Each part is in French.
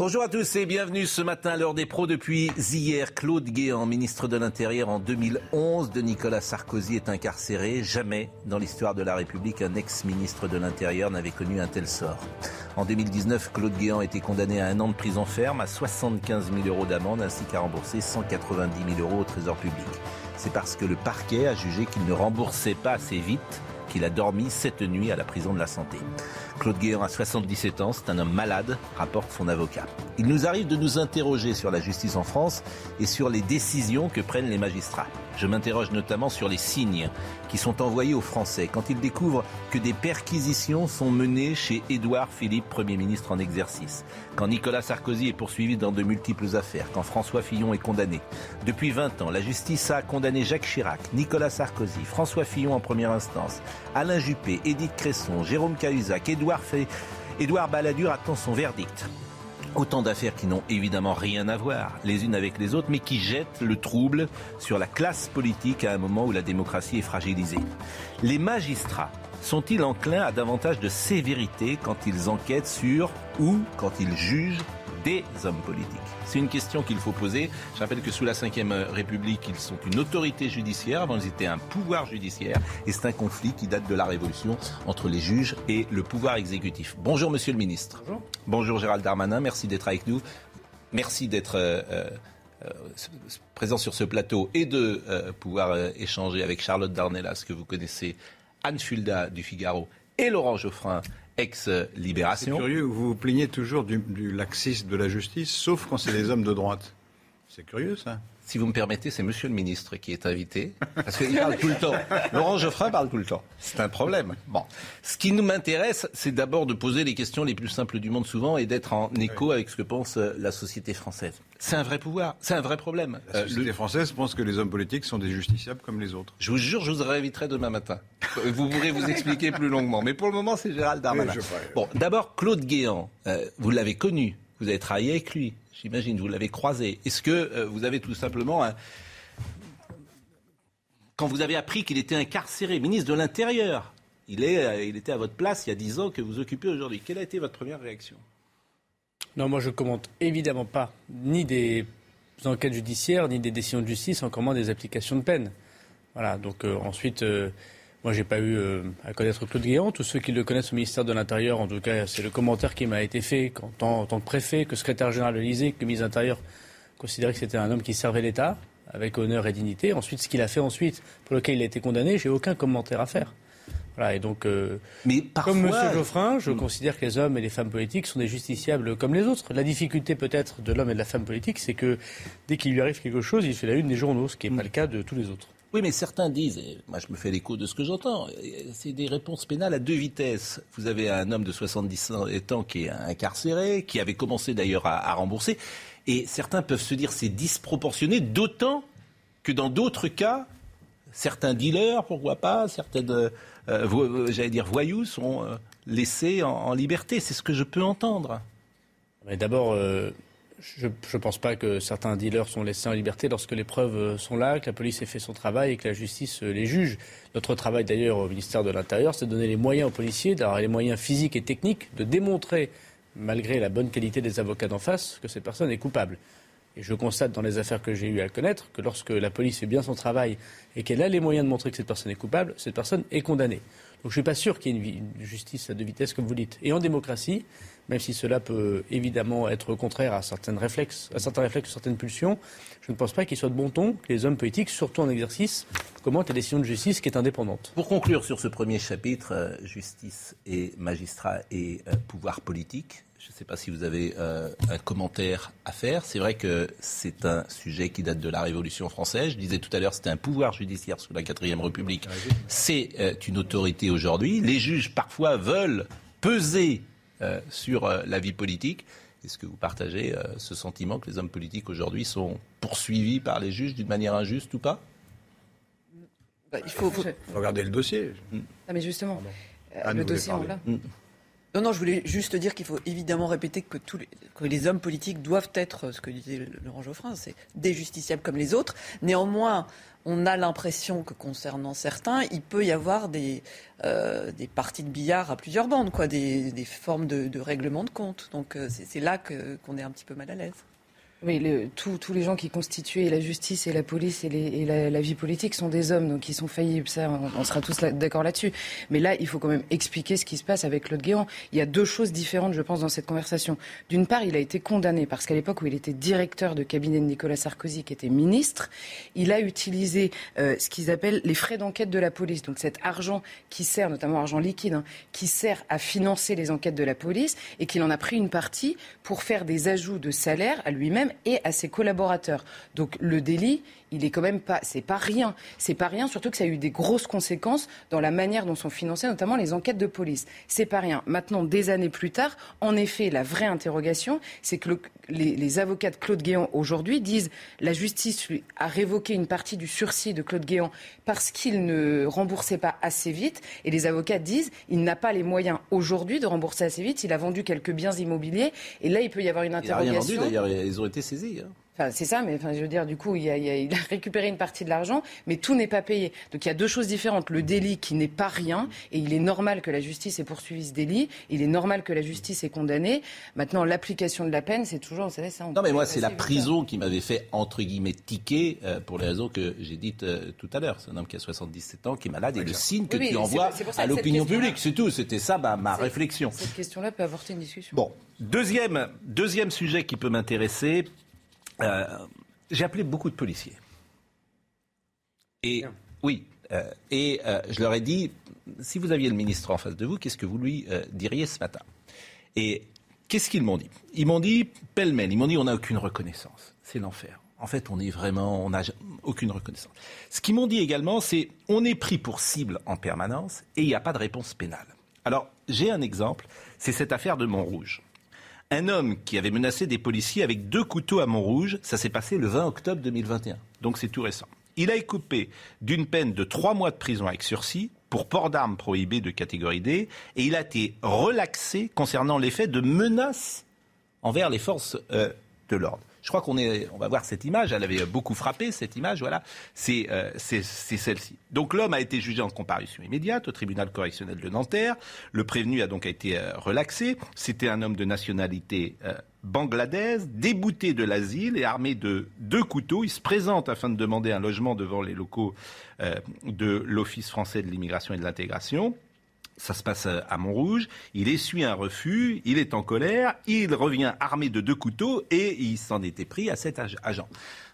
Bonjour à tous et bienvenue ce matin à l'heure des pros depuis hier. Claude Guéant, ministre de l'Intérieur en 2011 de Nicolas Sarkozy, est incarcéré. Jamais dans l'histoire de la République un ex-ministre de l'Intérieur n'avait connu un tel sort. En 2019, Claude Guéant été condamné à un an de prison ferme, à 75 000 euros d'amende ainsi qu'à rembourser 190 000 euros au Trésor public. C'est parce que le parquet a jugé qu'il ne remboursait pas assez vite qu'il a dormi cette nuit à la prison de la Santé. Claude Guéant a 77 ans, c'est un homme malade, rapporte son avocat. Il nous arrive de nous interroger sur la justice en France et sur les décisions que prennent les magistrats. Je m'interroge notamment sur les signes qui sont envoyés aux Français quand ils découvrent que des perquisitions sont menées chez Édouard Philippe, Premier ministre en exercice, quand Nicolas Sarkozy est poursuivi dans de multiples affaires, quand François Fillon est condamné. Depuis 20 ans, la justice a condamné Jacques Chirac, Nicolas Sarkozy, François Fillon en première instance, Alain Juppé, Édith Cresson, Jérôme Cahuzac, Édouard, Édouard Balladur attend son verdict. Autant d'affaires qui n'ont évidemment rien à voir les unes avec les autres, mais qui jettent le trouble sur la classe politique à un moment où la démocratie est fragilisée. Les magistrats sont-ils enclins à davantage de sévérité quand ils enquêtent sur ou quand ils jugent des hommes politiques C'est une question qu'il faut poser. Je rappelle que sous la Ve République, ils sont une autorité judiciaire, avant ils étaient un pouvoir judiciaire, et c'est un conflit qui date de la Révolution entre les juges et le pouvoir exécutif. Bonjour Monsieur le Ministre. Bonjour. Bonjour Gérald Darmanin, merci d'être avec nous. Merci d'être euh, euh, présent sur ce plateau et de euh, pouvoir échanger avec Charlotte Darnellas, que vous connaissez, Anne Fulda du Figaro et Laurent Geoffrin, C'est ex-Libération. curieux, vous vous plaignez toujours du, du laxisme de la justice, sauf quand c'est des hommes de droite. C'est curieux, ça. Si vous me permettez, c'est Monsieur le ministre qui est invité, parce qu'il parle tout le temps. Laurent Geoffrin parle tout le temps. C'est un problème. Bon, ce qui nous m'intéresse, c'est d'abord de poser les questions les plus simples du monde souvent et d'être en écho avec ce que pense euh, la société française. C'est un vrai pouvoir, c'est un vrai problème. La Euh, société le- française pense que les hommes politiques sont des justiciables comme les autres. Je vous jure, je vous réinviterai demain matin. Vous pourrez vous expliquer plus longuement. Mais pour le moment, c'est Gérald Darmanin. Oui. Bon, d'abord, Claude Guéant, euh, vous l'avez connu, vous avez travaillé avec lui, j'imagine, vous l'avez croisé. Est-ce que euh, vous avez tout simplement un... Quand vous avez appris qu'il était incarcéré, ministre de l'Intérieur, il, est, euh, il était à votre place il y a 10 ans que vous occupez aujourd'hui. Quelle a été votre première réaction? Non, moi je commente évidemment pas ni des enquêtes judiciaires, ni des décisions de justice, encore moins des applications de peine. Voilà, donc euh, ensuite, moi j'ai pas eu euh, à connaître Claude Guéant. Tous ceux qui le connaissent au ministère de l'Intérieur, en tout cas, c'est le commentaire qui m'a été fait qu'en tant, en tant que préfet, que secrétaire général de l'Élysée, que ministre de l'Intérieur, considérait que c'était un homme qui servait l'État avec honneur et dignité. Ensuite, ce qu'il a fait ensuite, pour lequel il a été condamné, j'ai aucun commentaire à faire. Voilà, et donc. euh, Mais parfois, comme M. Geoffrin, je considère que les hommes et les femmes politiques sont des justiciables comme les autres. La difficulté peut-être de l'homme et de la femme politique, c'est que dès qu'il lui arrive quelque chose, il fait la une des journaux, ce qui n'est pas le cas de tous les autres. Oui, mais certains disent, et moi je me fais l'écho de ce que j'entends, c'est des réponses pénales à deux vitesses. Vous avez un homme de 70 ans qui est incarcéré, qui avait commencé d'ailleurs à, rembourser, et certains peuvent se dire c'est disproportionné, d'autant que dans d'autres cas, certains dealers, pourquoi pas, certaines, euh, euh, vo- j'allais dire voyous, sont euh, laissés en, liberté. C'est ce que je peux entendre. Mais d'abord, euh, je ne pense pas que certains dealers sont laissés en liberté lorsque les preuves euh, sont là, que la police ait fait son travail et que la justice euh, les juge. Notre travail d'ailleurs au ministère de l'Intérieur, c'est de donner les moyens aux policiers, d'avoir les moyens physiques et techniques, de démontrer, malgré la bonne qualité des avocats d'en face, que cette personne est coupable. Et je constate dans les affaires que j'ai eu à connaître que lorsque la police fait bien son travail et qu'elle a les moyens de montrer que cette personne est coupable, cette personne est condamnée. Donc je ne suis pas sûr qu'il y ait une, justice à deux vitesses, comme vous dites. Et en démocratie, même si cela peut évidemment être contraire à, certaines réflexes, à certains réflexes, certaines pulsions, je ne pense pas qu'il soit de bon ton que les hommes politiques, surtout en exercice, commentent les décisions de justice qui est indépendante. Pour conclure sur ce premier chapitre, euh, justice et magistrat et euh, pouvoir politique, je ne sais pas si vous avez euh, un commentaire à faire. C'est vrai que c'est un sujet qui date de la Révolution française. Je disais tout à l'heure, c'était un pouvoir judiciaire sous la quatrième République. C'est euh, une autorité aujourd'hui. Les juges parfois veulent peser euh, sur euh, la vie politique. Est-ce que vous partagez euh, ce sentiment que les hommes politiques aujourd'hui sont poursuivis par les juges d'une manière injuste ou pas? Bah, il faut, faut- Regardez le dossier. Ah, mais justement, euh, le dossier, parler. on l'a. Mm. Non, non, je voulais juste dire qu'il faut évidemment répéter que, tous les, que les hommes politiques doivent être, ce que disait Laurent Geoffrin, c'est des justiciables comme les autres. Néanmoins, on a l'impression que concernant certains, il peut y avoir des, euh, des parties de billard à plusieurs bandes, quoi, des, des formes de, de règlement de compte. Donc euh, c'est là qu'on est un petit peu mal à l'aise. Oui, le- tous- les gens qui constituaient la justice et la police et, les- et la, vie politique sont des hommes, donc ils sont faillibles. Ça, on, sera tous d'accord là-dessus. Mais là, il faut quand même expliquer ce qui se passe avec Claude Guéant. Il y a deux choses différentes, je pense, dans cette conversation. D'une part, il a été condamné parce qu'à l'époque où il était directeur de cabinet de Nicolas Sarkozy, qui était ministre, il a utilisé euh, ce qu'ils appellent les frais d'enquête de la police. Donc cet argent qui sert, notamment argent liquide, hein, qui sert à financer les enquêtes de la police et qu'il en a pris une partie pour faire des ajouts de salaire à lui-même et à ses collaborateurs. Donc le délit, il est quand même pas, c'est pas rien. C'est pas rien, surtout que ça a eu des grosses conséquences dans la manière dont sont financées notamment les enquêtes de police. C'est pas rien. Maintenant, des années plus tard, en effet, la vraie interrogation, c'est que le- les, les avocats de Claude Guéant aujourd'hui disent la justice lui a révoqué une partie du sursis de Claude Guéant parce qu'il ne remboursait pas assez vite. Et les avocats disent il n'a pas les moyens aujourd'hui de rembourser assez vite. Il a vendu quelques biens immobiliers et là, il peut y avoir une Il n'a rien vendu interrogation. d'ailleurs, ils ont été saisis. hein. Enfin, c'est ça, mais enfin, je veux dire, du coup, il, a- il y a- il a récupéré une partie de l'argent, mais tout n'est pas payé. Donc il y a deux choses différentes. Le délit qui n'est pas rien, et il est normal que la justice ait poursuivi ce délit, il est normal que la justice ait condamné. Maintenant, l'application de la peine, c'est toujours, vous savez, ça. on Non, mais moi, c'est la prison qui m'avait fait, entre guillemets, tiquer euh, pour les raisons que j'ai dites euh, tout à l'heure. C'est un homme qui a 77 ans, qui est malade, et le signe que Oui, tu envoies pour- à l'opinion publique, c'est tout. C'était ça ma, réflexion. Cette question-là peut avorter une discussion. Bon, deuxième, deuxième sujet qui peut m'intéresser. Euh, j'ai appelé beaucoup de policiers. Et oui, euh, et euh, je leur ai dit, si vous aviez le ministre en face de vous, qu'est-ce que vous lui diriez ce matin? Et qu'est-ce qu'ils m'ont dit? Ils m'ont dit, pêle-mêle, ils m'ont dit, on n'a aucune reconnaissance. C'est l'enfer. En fait, on est vraiment, on n'a aucune reconnaissance. Ce qu'ils m'ont dit également, c'est, on est pris pour cible en permanence et il n'y a pas de réponse pénale. Alors, j'ai un exemple, c'est cette affaire de Montrouge. Un homme qui avait menacé des policiers avec deux couteaux à Montrouge, ça s'est passé le 20 octobre 2021. Donc c'est tout récent. Il a écopé d'une peine de trois mois de prison avec sursis pour port d'armes prohibé de catégorie D et il a été relaxé concernant les faits de menaces envers les forces euh, de l'ordre. Je crois qu'on est, va voir cette image. Elle avait beaucoup frappé cette image. Voilà, c'est euh, c'est celle-ci. Donc l'homme a été jugé en comparution immédiate au tribunal correctionnel de Nanterre. Le prévenu a donc été euh, relaxé. C'était un homme de nationalité euh, bangladaise, débouté de l'asile et armé de deux couteaux. Il se présente afin de demander un logement devant les locaux de l'Office français de l'immigration et de l'intégration. Ça se passe à Montrouge. Il essuie un refus, il est en colère, il revient armé de deux couteaux et il s'en était pris à cet ag- agent.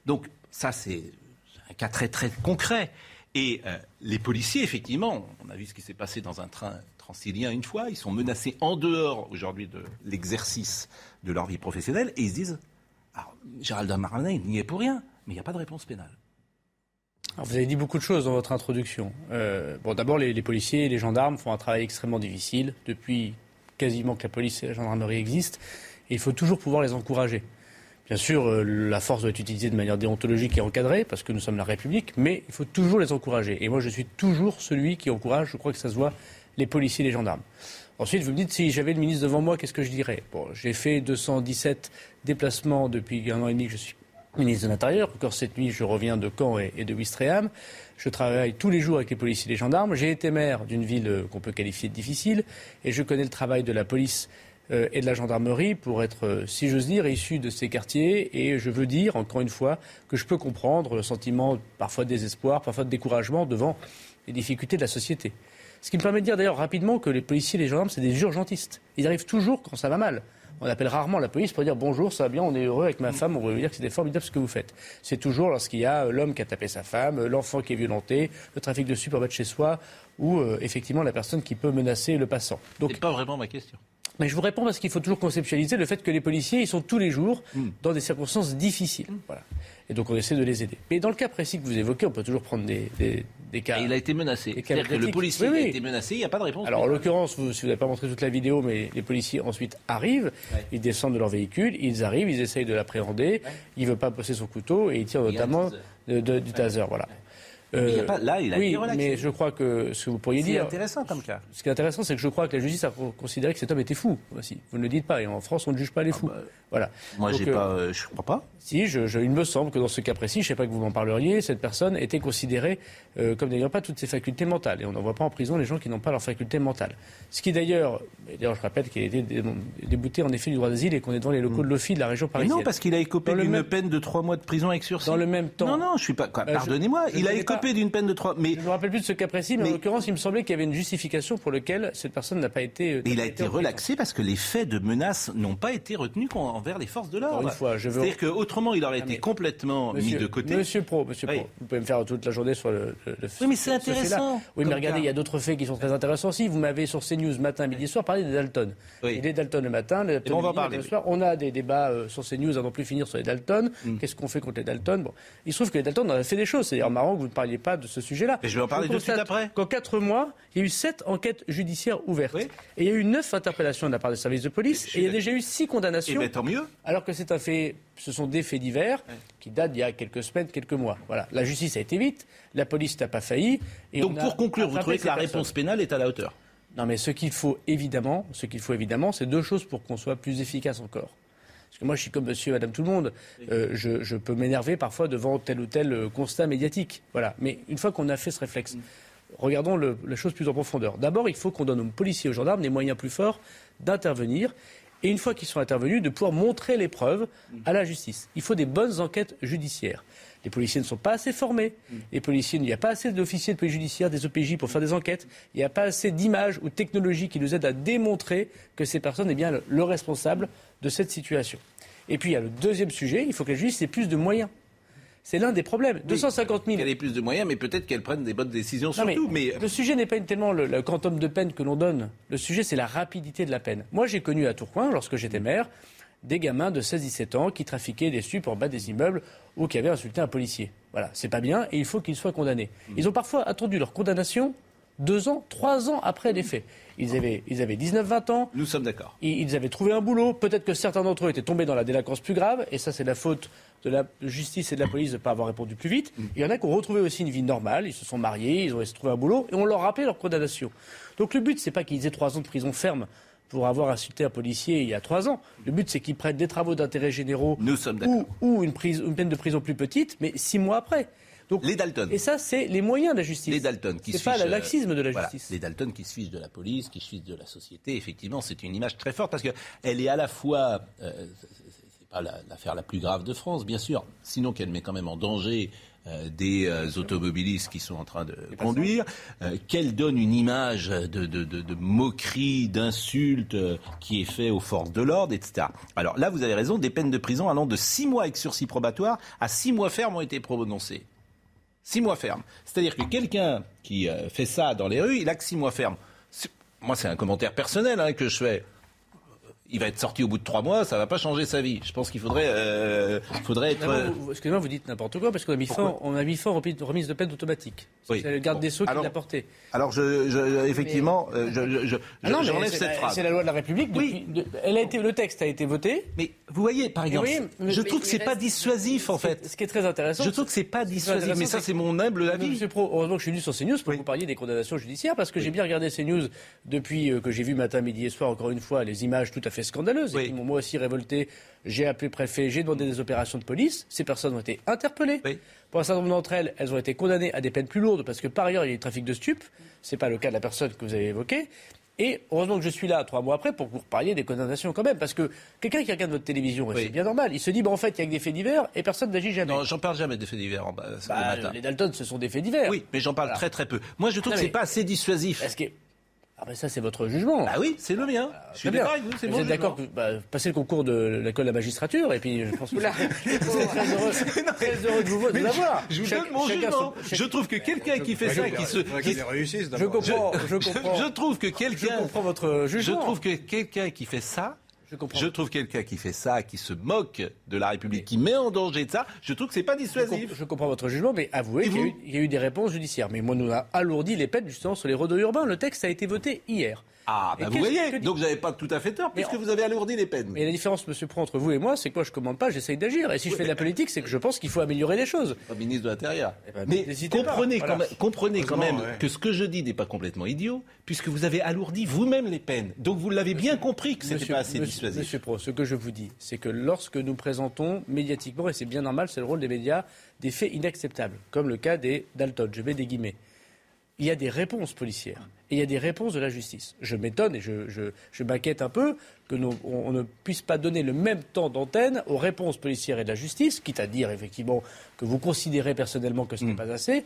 Donc ça, c'est un cas très très concret. Et euh, les policiers, effectivement, on a vu ce qui s'est passé dans un train transilien une fois, ils sont menacés en dehors aujourd'hui de l'exercice de leur vie professionnelle et ils se disent, alors, Gérald Darmanin, il n'y est pour rien, mais il n'y a pas de réponse pénale. Vous avez dit beaucoup de choses dans votre introduction. Euh, bon, d'abord, les, policiers et les gendarmes font un travail extrêmement difficile depuis quasiment que la police et la gendarmerie existent. Il faut toujours pouvoir les encourager. Bien sûr, euh, la force doit être utilisée de manière déontologique et encadrée, parce que nous sommes la République, mais il faut toujours les encourager. Et moi, je suis toujours celui qui encourage, je crois que ça se voit, les policiers et les gendarmes. Ensuite, vous me dites, si j'avais le ministre devant moi, qu'est-ce que je dirais? Bon, j'ai fait 217 déplacements depuis un an et demi que je suis ministre de l'Intérieur. Encore cette nuit, je reviens de Caen et, de Ouistreham. Je travaille tous les jours avec les policiers et les gendarmes. J'ai été maire d'une ville euh, qu'on peut qualifier de difficile et je connais le travail de la police euh, et de la gendarmerie pour être, euh, si j'ose dire, issu de ces quartiers. Et je veux dire, encore une fois, que je peux comprendre le sentiment parfois de désespoir, parfois de découragement devant les difficultés de la société. Ce qui me permet de dire d'ailleurs rapidement que les policiers et les gendarmes, c'est des urgentistes. Ils arrivent toujours quand ça va mal. On appelle rarement la police pour dire bonjour, ça va bien, on est heureux avec ma femme, on veut dire que c'était formidable ce que vous faites. C'est toujours lorsqu'il y a euh, l'homme qui a tapé sa femme, euh, l'enfant qui est violenté, le trafic de bas de chez soi, ou euh, effectivement la personne qui peut menacer le passant. Donc C'est pas vraiment ma question. Mais je vous réponds parce qu'il faut toujours conceptualiser le fait que les policiers, ils sont tous les jours Hmm. dans des circonstances difficiles. Voilà. Et donc on essaie de les aider. Mais dans le cas précis que vous évoquez, on peut toujours prendre des, des, des cas. Et il a été menacé. C'est-à-dire que le policier Oui, a été menacé, il n'y a pas de réponse. Alors en l'occurrence, vous, si vous n'avez pas montré toute la vidéo, mais les policiers ensuite arrivent, ils descendent de leur véhicule, ils arrivent, ils essayent de l'appréhender, il ne veut pas poser son couteau et il tire notamment taser. de- de- du taser. Voilà. Mais il y a Euh, pas- là, il a oui, mais je crois que ce que vous pourriez c'est dire, intéressant comme cas. ce qui est intéressant, c'est que je crois que la justice a considéré que cet homme était fou aussi. Vous ne le dites pas, et en France, on ne juge pas les fous. voilà. Ah bah, Moi, Donc, j'ai euh, pas, euh, je crois pas. si, je, je- il me semble que dans ce cas précis, je ne sais pas que vous m'en parleriez, cette personne était considérée euh, comme n'ayant pas toutes ses facultés mentales. Et on n'envoie pas en prison les gens qui n'ont pas leurs facultés mentales. Ce qui d'ailleurs, et d'ailleurs je rappelle qu'il a été dé- débouté en effet du droit d'asile et qu'on est dans les locaux de l'OFI de la région Mais parisienne. non, parce qu'il a écopé d'une même- peine de trois mois de prison avec sursis. Dans le même temps. Non, non, je suis pas. Bah, Pardonnez-moi, il ne a écopé pas. d'une peine de trois. Mais, Je ne me rappelle plus de ce cas précis, mais, Mais- en l'occurrence, il me semblait qu'il y avait une justification pour laquelle cette personne n'a pas été. euh, mais il a été relaxé parce que les faits de menace n'ont pas été retenus envers les forces de l'ordre. Encore une fois, je veux- C'est-à-dire qu'autrement, il aurait Ah, été complètement mis de côté. Monsieur Pro, Monsieur Oui. Pro, vous pouvez me faire toute la journée sur le. le- le- Oui, mais c'est intéressant, Oui, mais regardez, il y a d'autres faits qui sont très intéressants aussi. Vous m'avez sur CNews matin, midi soir parlé des Dalton. Oui. Et les Dalton le matin, les Dalton on le va midi, parler, le soir. On a des débats euh, sur CNews à n'en plus finir sur les Dalton. Mm. Qu'est-ce qu'on fait contre les Dalton? Bon, il se trouve que les Dalton ont fait des choses. C'est d'ailleurs marrant que vous ne parliez pas de ce sujet-là. Mais je vais en parler tout de suite après. Qu'en quatre mois, il y a eu sept enquêtes judiciaires ouvertes. Oui. Et il y a eu neuf interpellations de la part des services de police. Et il y a déjà eu six Eh condamnations. bien, tant mieux. Alors que c'est un fait, ce sont des faits divers qui datent d'il y a quelques semaines, quelques mois. Voilà. La justice a été vite, la police n'a pas failli. Et Donc, pour conclure, vous trouvez que la réponse pénale est à la hauteur? Non, mais ce qu'il faut évidemment, ce qu'il faut évidemment, c'est deux choses pour qu'on soit plus efficace encore. Parce que moi, je suis comme monsieur et madame tout le monde. Euh, je, je peux m'énerver parfois devant tel ou tel euh, constat médiatique. Voilà. Mais une fois qu'on a fait ce réflexe, regardons le- la chose plus en profondeur. D'abord, il faut qu'on donne aux policiers et aux gendarmes des moyens plus forts d'intervenir. Et une fois qu'ils sont intervenus, de pouvoir montrer les preuves à la justice. Il faut des bonnes enquêtes judiciaires. Les policiers ne sont pas assez formés. Les policiers, il n'y a pas assez d'officiers de police judiciaire, des OPJ pour faire des enquêtes. Il n'y a pas assez d'images ou de technologies qui nous aident à démontrer que ces personnes est bien le, le responsable de cette situation. Et puis il y a le deuxième sujet, il faut que la justice ait plus de moyens. C'est l'un des problèmes. 250 000 Qu'elle ait plus de moyens, mais peut-être qu'elle prenne des bonnes décisions mais surtout. Mais, Le sujet n'est pas tellement le, le quantum de peine que l'on donne. Le sujet, c'est la rapidité de la peine. Moi, j'ai connu à Tourcoing, lorsque j'étais maire, des gamins de 16-17 ans qui trafiquaient des stupes en bas des immeubles ou qui avaient insulté un policier. Voilà, c'est pas bien et il faut qu'ils soient condamnés. Ils ont parfois attendu leur condamnation deux ans, trois ans après les faits. Ils avaient, ils avaient 19-20 ans, nous sommes d'accord. ils ils avaient trouvé un boulot. Peut-être que certains d'entre eux étaient tombés dans la délinquance plus grave. Et ça, c'est la faute de la justice et de la police de ne pas avoir répondu plus vite. Il y en a qui ont retrouvé aussi une vie normale. Ils se sont mariés, ils ont trouvé un boulot. Et on leur rappelait leur condamnation. Donc le but, c'est pas qu'ils aient trois ans de prison ferme pour avoir insulté un policier il y a trois ans. Le but, c'est qu'ils prennent des travaux d'intérêt généraux Nous sommes d'accord. ou, ou une, prise- une peine de prison plus petite, mais six mois après. Donc, Les Dalton. Et ça, c'est les moyens de la justice. Les Dalton qui se pas le laxisme de la voilà, justice. les Dalton qui se fichent de la police, qui se fichent de la société. Effectivement, c'est une image très forte parce qu'elle est à la fois. euh, c'est- pas la- l'affaire la, plus grave de France, bien sûr. Sinon, qu'elle met quand même en danger. Euh, des euh, automobilistes qui sont en train de conduire, euh, qu'elle donne une image de, de, de, de moquerie, d'insulte qui est fait aux forces de l'ordre, etc. Alors là, vous avez raison, des peines de prison allant de 6 mois avec sursis probatoire à 6 mois ferme ont été prononcées. Six mois ferme. C'est-à-dire que quelqu'un qui fait ça dans les rues, il a que six mois ferme. Moi, c'est un commentaire personnel hein, que je fais. Il va être sorti au bout de trois mois, ça va pas changer sa vie. Je pense qu'il faudrait, euh, faudrait être. Vous- Excusez-moi, vous dites n'importe quoi parce qu'on a mis fin, on a mis fin aux remise de peine automatique. Oui. C'est le garde Bon. des Sceaux qui l'a porté. Alors, je, je- effectivement, euh, je, je, je- non, mais j'enlève c'est cette la- phrase. C'est la loi de la République. Oui. de- elle a été, le texte a été voté. Mais vous voyez, par exemple, oui, mais- je mais- trouve que c'est mais pas dissuasif en fait. Ce qui est très intéressant. Je trouve que c'est pas dissuasif, mais ça, c'est mon humble Mais avis. Monsieur Pro, heureusement que je suis venu sur CNews pour vous parler des condamnations judiciaires parce que j'ai bien regardé CNews depuis euh, que j'ai vu matin, midi et soir, encore une fois, les images tout à fait scandaleuses Oui. et qui m'ont moi aussi révolté. J'ai appelé le préfet, j'ai demandé des opérations de police. Ces personnes ont été interpellées. Oui. Pour un certain nombre d'entre elles, elles ont été condamnées à des peines plus lourdes parce que par ailleurs, il y a eu trafic de stupes. C'est pas le cas de la personne que vous avez évoquée. Et heureusement que je suis là trois mois après pour que vous reparliez des condamnations quand même. Parce que quelqu'un qui regarde votre télévision, Oui. c'est bien normal, il se dit, bah, en fait, il y a que des faits divers et personne n'agit jamais. Non, j'en parle jamais des faits divers en bas, ce Bah, matin. les Dalton, ce sont des faits divers. Oui, mais j'en parle Voilà. très très peu. Moi, je trouve Non, que c'est pas assez dissuasif. Que Ah ben ça c'est votre jugement. Ah oui, c'est le mien. Je suis d'accord avec vous, c'est Vous mon êtes d'accord que jugement. bah, passez le concours de l'école de la magistrature et puis je pense que Oula. c'est très heureux, très heureux de vous, de vous avoir. Je vous Chaque- donne mon chacun jugement. son- Je trouve que quelqu'un qui fait ça, qui se, qui- Je d'abord. comprends, je comprends. je trouve que Je quelqu'un, comprends votre je jugement. trouve que quelqu'un qui fait ça, Je comprends. je trouve quelqu'un qui fait ça, qui se moque de la République, qui met en danger de ça, je trouve que c'est pas dissuasif. Je comprends votre jugement, mais avouez qu'il y, a eu- il y a eu des réponses judiciaires. Mais moi, nous a alourdi les peines justement sur les rodeux urbains. Le texte a été voté hier. Ah, bah vous voyez, que donc vous n'avez pas tout à fait tort, Mais puisque en- vous avez alourdi les peines. Mais la différence, Monsieur Pro, entre vous et moi, c'est que moi, je commande pas, j'essaye d'agir. Et si je fais de la politique, c'est que je pense qu'il faut améliorer les choses. Pas ministre de l'Intérieur. ben, Mais pas, comprenez, voilà. quand même, comprenez quand même Heureusement, ouais. que ce que je dis n'est pas complètement idiot, puisque vous avez alourdi vous-même les peines. Donc vous l'avez bien compris que ce n'était pas assez monsieur- dissuasif. Monsieur Pro, ce que je vous dis, c'est que lorsque nous présentons médiatiquement, et c'est bien normal, c'est le rôle des médias, des faits inacceptables, comme le cas des Dalton, je mets des guillemets, il y a des réponses policières et il y a des réponses de la justice. Je m'étonne et je, je- je m'inquiète un peu que nous- on, on ne puisse pas donner le même temps d'antenne aux réponses policières et de la justice, quitte à dire effectivement que vous considérez personnellement que ce n'est pas assez.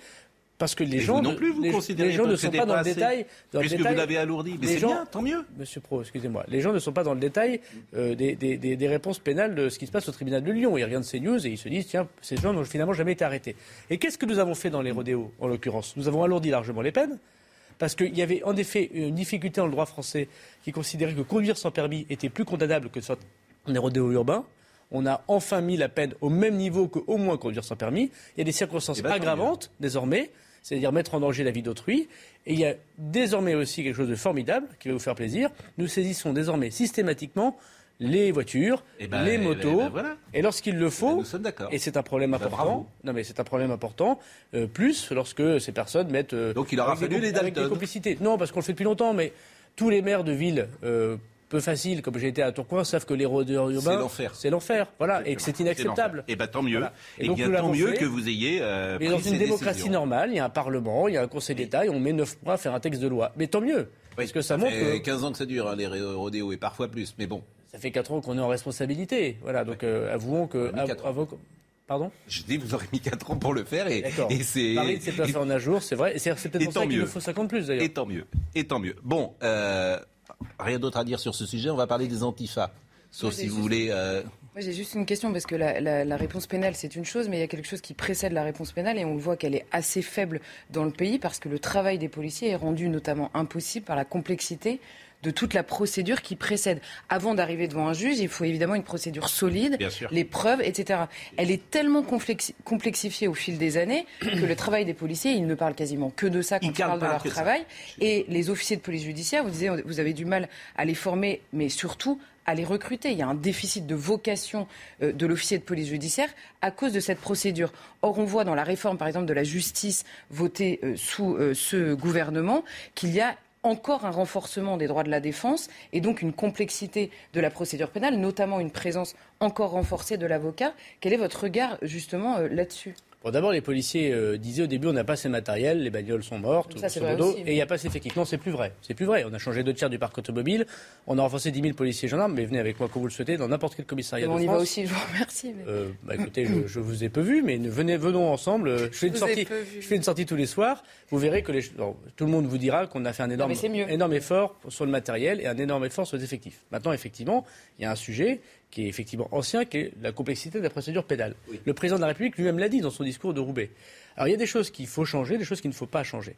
Parce que les Hmm. Et gens, non ne- plus, vous les, gens ne sont pas dans le détail. Dans le Puisque détail- vous l'avez alourdi. Mais les c'est gens- bien, tant mieux. Monsieur Pro, excusez-moi. Les gens ne sont pas dans le détail euh, des, des- des- des réponses pénales de ce qui se passe au tribunal de Lyon. Ils regardent ces news et ils se disent tiens, ces gens n'ont finalement jamais été arrêtés. Et qu'est-ce que nous avons fait dans les rodéos, en l'occurrence? Nous avons alourdi largement les peines. Parce qu'il y avait en effet une difficulté dans le droit français qui considérait que conduire sans permis était plus condamnable que les rodéos urbains. On a enfin mis la peine au même niveau qu'au moins conduire sans permis. Il y a des circonstances aggravantes désormais, c'est-à-dire mettre en danger la vie d'autrui. Et il y a désormais aussi quelque chose de formidable qui va vous faire plaisir. Nous saisissons désormais systématiquement les voitures, Eh ben, les eh ben, motos, eh ben, voilà. et lorsqu'il le faut, sommes d'accord. et c'est un problème ben, important. non mais c'est un problème important. euh, plus lorsque ces personnes mettent. euh, Donc, il aura des fallu les avec des Dalton. complicités. Non, parce qu'on le fait depuis longtemps, mais tous les maires de villes. euh, peu faciles, comme j'ai été à Tourcoing, savent que les rôdeurs urbains, l'enfer. C'est l'enfer, voilà, et que c'est inacceptable. Et ben tant mieux. Voilà. Et Et donc, bien nous tant mieux que vous ayez euh, Mais dans une démocratie décisions. normale, il y a un Parlement, il y a un Conseil d'État, et on met neuf mois à faire un texte de loi. Mais tant mieux, parce que ça montre fait que 15 ans que ça dure, hein, les rodéos, et parfois plus. Mais bon, ça fait 4 ans qu'on est en responsabilité. Voilà, donc euh, avouons que... Avouons Pardon? Je dis, vous aurez mis 4 ans pour le faire, et, c'est... Paris ne s'est pas fait en un jour, c'est vrai. Et c'est peut-être pour ça qu'il nous faut 50 plus, d'ailleurs. Et tant mieux. Et tant mieux. Bon, euh, rien d'autre à dire sur ce sujet. On va parler des antifas. Sauf si j'ai vous juste- voulez. euh, Moi, j'ai juste une question parce que la, la- la réponse pénale, c'est une chose, mais il y a quelque chose qui précède la réponse pénale et on le voit qu'elle est assez faible dans le pays parce que le travail des policiers est rendu notamment impossible par la complexité de toute la procédure qui précède. Avant d'arriver devant un juge, il faut évidemment une procédure solide, Bien sûr. les preuves, etc. Elle est tellement complexi- complexifiée au fil des années que le travail des policiers, ils ne parlent quasiment que de ça quand Ils ils parlent de leur ça. travail. Et les officiers de police judiciaire, vous disiez, vous avez du mal à les former, mais surtout à les recruter. Il y a un déficit de vocation euh, de l'officier de police judiciaire à cause de cette procédure. Or, on voit dans la réforme, par exemple, de la justice votée euh, sous euh, ce gouvernement qu'il y a encore un renforcement des droits de la défense et donc une complexité de la procédure pénale, notamment une présence encore renforcée de l'avocat. Quel est votre regard justement euh, là-dessus? Bon, d'abord, les policiers euh, disaient au début on n'a pas assez de matériel, les bagnoles sont mortes, Ça, modo, aussi, et il n'y a pas assez d'effectifs. Non, c'est plus vrai. C'est plus vrai. On a changé deux tiers du parc automobile, on a renforcé 10 000 policiers et gendarmes, mais venez avec moi quand vous le souhaitez dans n'importe quel commissariat On de y France. va aussi, je vous remercie. mais- Euh, bah, écoutez, je, je vous ai peu vu, mais ne- venez, venons ensemble. euh, Je fais, une sortie, je fais une sortie tous les soirs. Vous verrez que les, non, tout le monde vous dira qu'on a fait un énorme, énorme effort sur le matériel et un énorme effort sur les effectifs. Maintenant, effectivement, il y a un sujet qui est effectivement ancien, qui est la complexité de la procédure pénale. Le président de la République lui-même l'a dit dans son discours de Roubaix. Alors, il y a des choses qu'il faut changer, des choses qu'il ne faut pas changer.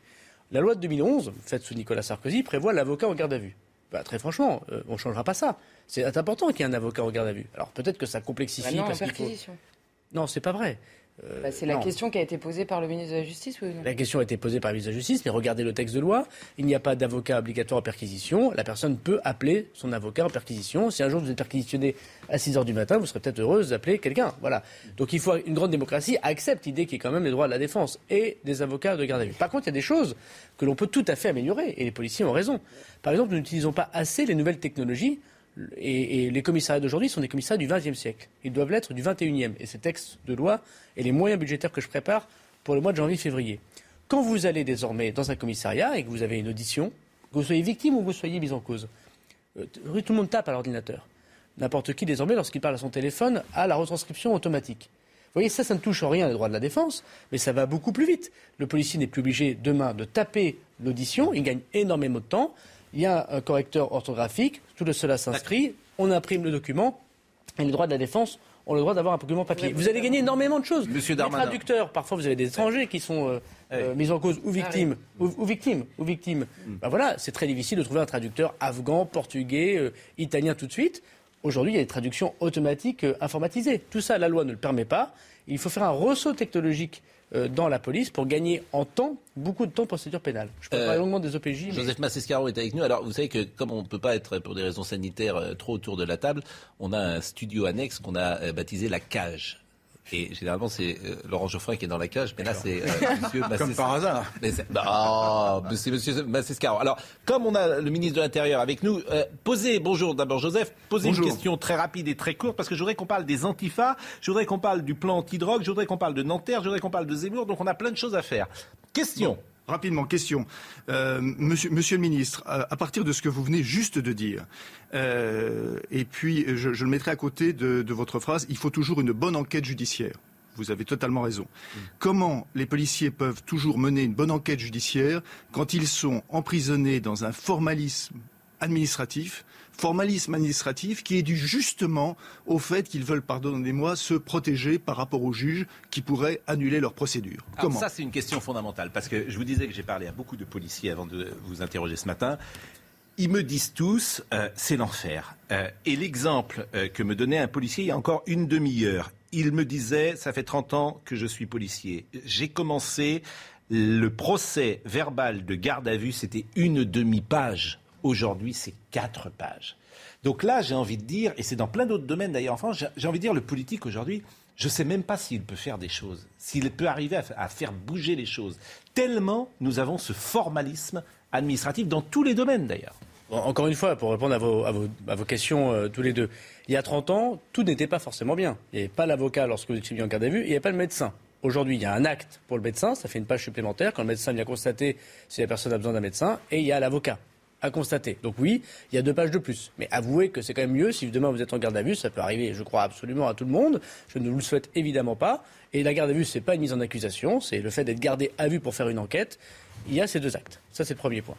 La loi de 2011, faite sous Nicolas Sarkozy, prévoit l'avocat en garde à vue. Bah, très franchement, euh, on ne changera pas ça. C'est important qu'il y ait un avocat en garde à vue. Alors peut-être que ça complexifie Bah non, en parce faut. perquisition. Non, c'est pas vrai. Euh, Bah, c'est la non. question qui a été posée par le ministre de la Justice, oui ou non? La question a été posée par le ministre de la Justice, mais regardez le texte de loi. Il n'y a pas d'avocat obligatoire en perquisition. La personne peut appeler son avocat en perquisition. Si un jour vous êtes perquisitionné à 6 heures du matin, vous serez peut-être heureuse d'appeler quelqu'un. Voilà. Donc il faut une grande démocratie accepte l'idée qu'il y ait quand même les droits de la défense et des avocats de garde à vue. Par contre, il y a des choses que l'on peut tout à fait améliorer et les policiers ont raison. Par exemple, nous n'utilisons pas assez les nouvelles technologies. Et, les commissariats d'aujourd'hui sont des commissariats du XXe siècle. Ils doivent l'être du XXIe. Et ces textes de loi et les moyens budgétaires que je prépare pour le mois de janvier-février. Quand vous allez désormais dans un commissariat et que vous avez une audition, que vous soyez victime ou que vous soyez mis en cause, euh, tout le monde tape à l'ordinateur. N'importe qui désormais, lorsqu'il parle à son téléphone, a la retranscription automatique. Vous voyez, ça, ça ne touche en rien les droits de la défense, mais ça va beaucoup plus vite. Le policier n'est plus obligé demain de taper l'audition, il gagne énormément de temps. Il y a un correcteur orthographique, tout cela s'inscrit, on imprime le document, et les droits de la défense ont le droit d'avoir un document papier. Vous allez gagner énormément de choses. Monsieur les Darmanin. traducteurs, parfois vous avez des étrangers qui sont euh, euh, mis en cause ou victimes, ou, ou victimes, ou victimes. Ben voilà, c'est très difficile de trouver un traducteur afghan, portugais, euh, italien tout de suite. Aujourd'hui, il y a des traductions automatiques informatisées. Tout ça, la loi ne le permet pas. Il faut faire un ressaut technologique dans la police pour gagner en temps, beaucoup de temps de procédure pénale. Je Euh, parler longuement des OPJ. mais- Joseph Massescaro est avec nous. Alors, vous savez que comme on ne peut pas être, pour des raisons sanitaires, euh, trop autour de la table, on a un studio annexe qu'on a euh, baptisé la cage. Et généralement, c'est euh, Laurent Geoffrin qui est dans la cage, mais là, c'est euh, monsieur Comme Massescaro. par hasard. Mais c'est bah, mais c'est monsieur Massescaro. Alors, comme on a le ministre de l'Intérieur avec nous, euh, posez, bonjour d'abord Joseph, posez Bonjour. une question très rapide et très courte, parce que je voudrais qu'on parle des antifas, je voudrais qu'on parle du plan anti-drogue, je voudrais qu'on parle de Nanterre, je voudrais qu'on parle de Zemmour, donc on a plein de choses à faire. Question. Rapidement, question. Euh, monsieur, monsieur le ministre, à, à partir de ce que vous venez juste de dire, euh, et puis je, je le mettrai à côté de, de votre phrase, il faut toujours une bonne enquête judiciaire. Vous avez totalement raison. Comment les policiers peuvent toujours mener une bonne enquête judiciaire quand ils sont emprisonnés dans un formalisme administratif, formalisme administratif qui est dû justement au fait qu'ils veulent, pardonnez-moi, se protéger par rapport aux juges qui pourraient annuler leur procédure. Alors Comment ça, c'est une question fondamentale, parce que je vous disais que j'ai parlé à beaucoup de policiers avant de vous interroger ce matin. Ils me disent tous, euh, c'est l'enfer. Euh, et l'exemple euh, que me donnait un policier il y a encore une demi-heure, il me disait, ça fait 30 ans que je suis policier. J'ai commencé le procès verbal de garde à vue, c'était une demi-page. Aujourd'hui, c'est quatre pages. Donc là, j'ai envie de dire, et c'est dans plein d'autres domaines d'ailleurs en France, j'ai- envie de dire, le politique aujourd'hui, je ne sais même pas s'il peut faire des choses, s'il peut arriver à, fa- à faire bouger les choses. Tellement nous avons ce formalisme administratif dans tous les domaines d'ailleurs. Encore une fois, pour répondre à vos, questions euh, tous les deux, il y a 30 ans, tout n'était pas forcément bien. Il n'y avait pas l'avocat lorsque vous étiez en garde à vue, il n'y avait pas le médecin. Aujourd'hui, il y a un acte pour le médecin, ça fait une page supplémentaire quand le médecin vient constater si la personne a besoin d'un médecin, et il y a l'avocat à constater. Donc oui, il y a deux pages de plus. Mais avouez que c'est quand même mieux si demain vous êtes en garde à vue, ça peut arriver, je crois, absolument à tout le monde. Je ne vous le souhaite évidemment pas. Et la garde à vue, c'est pas une mise en accusation, c'est le fait d'être gardé à vue pour faire une enquête. Il y a ces deux actes. Ça, c'est le premier point.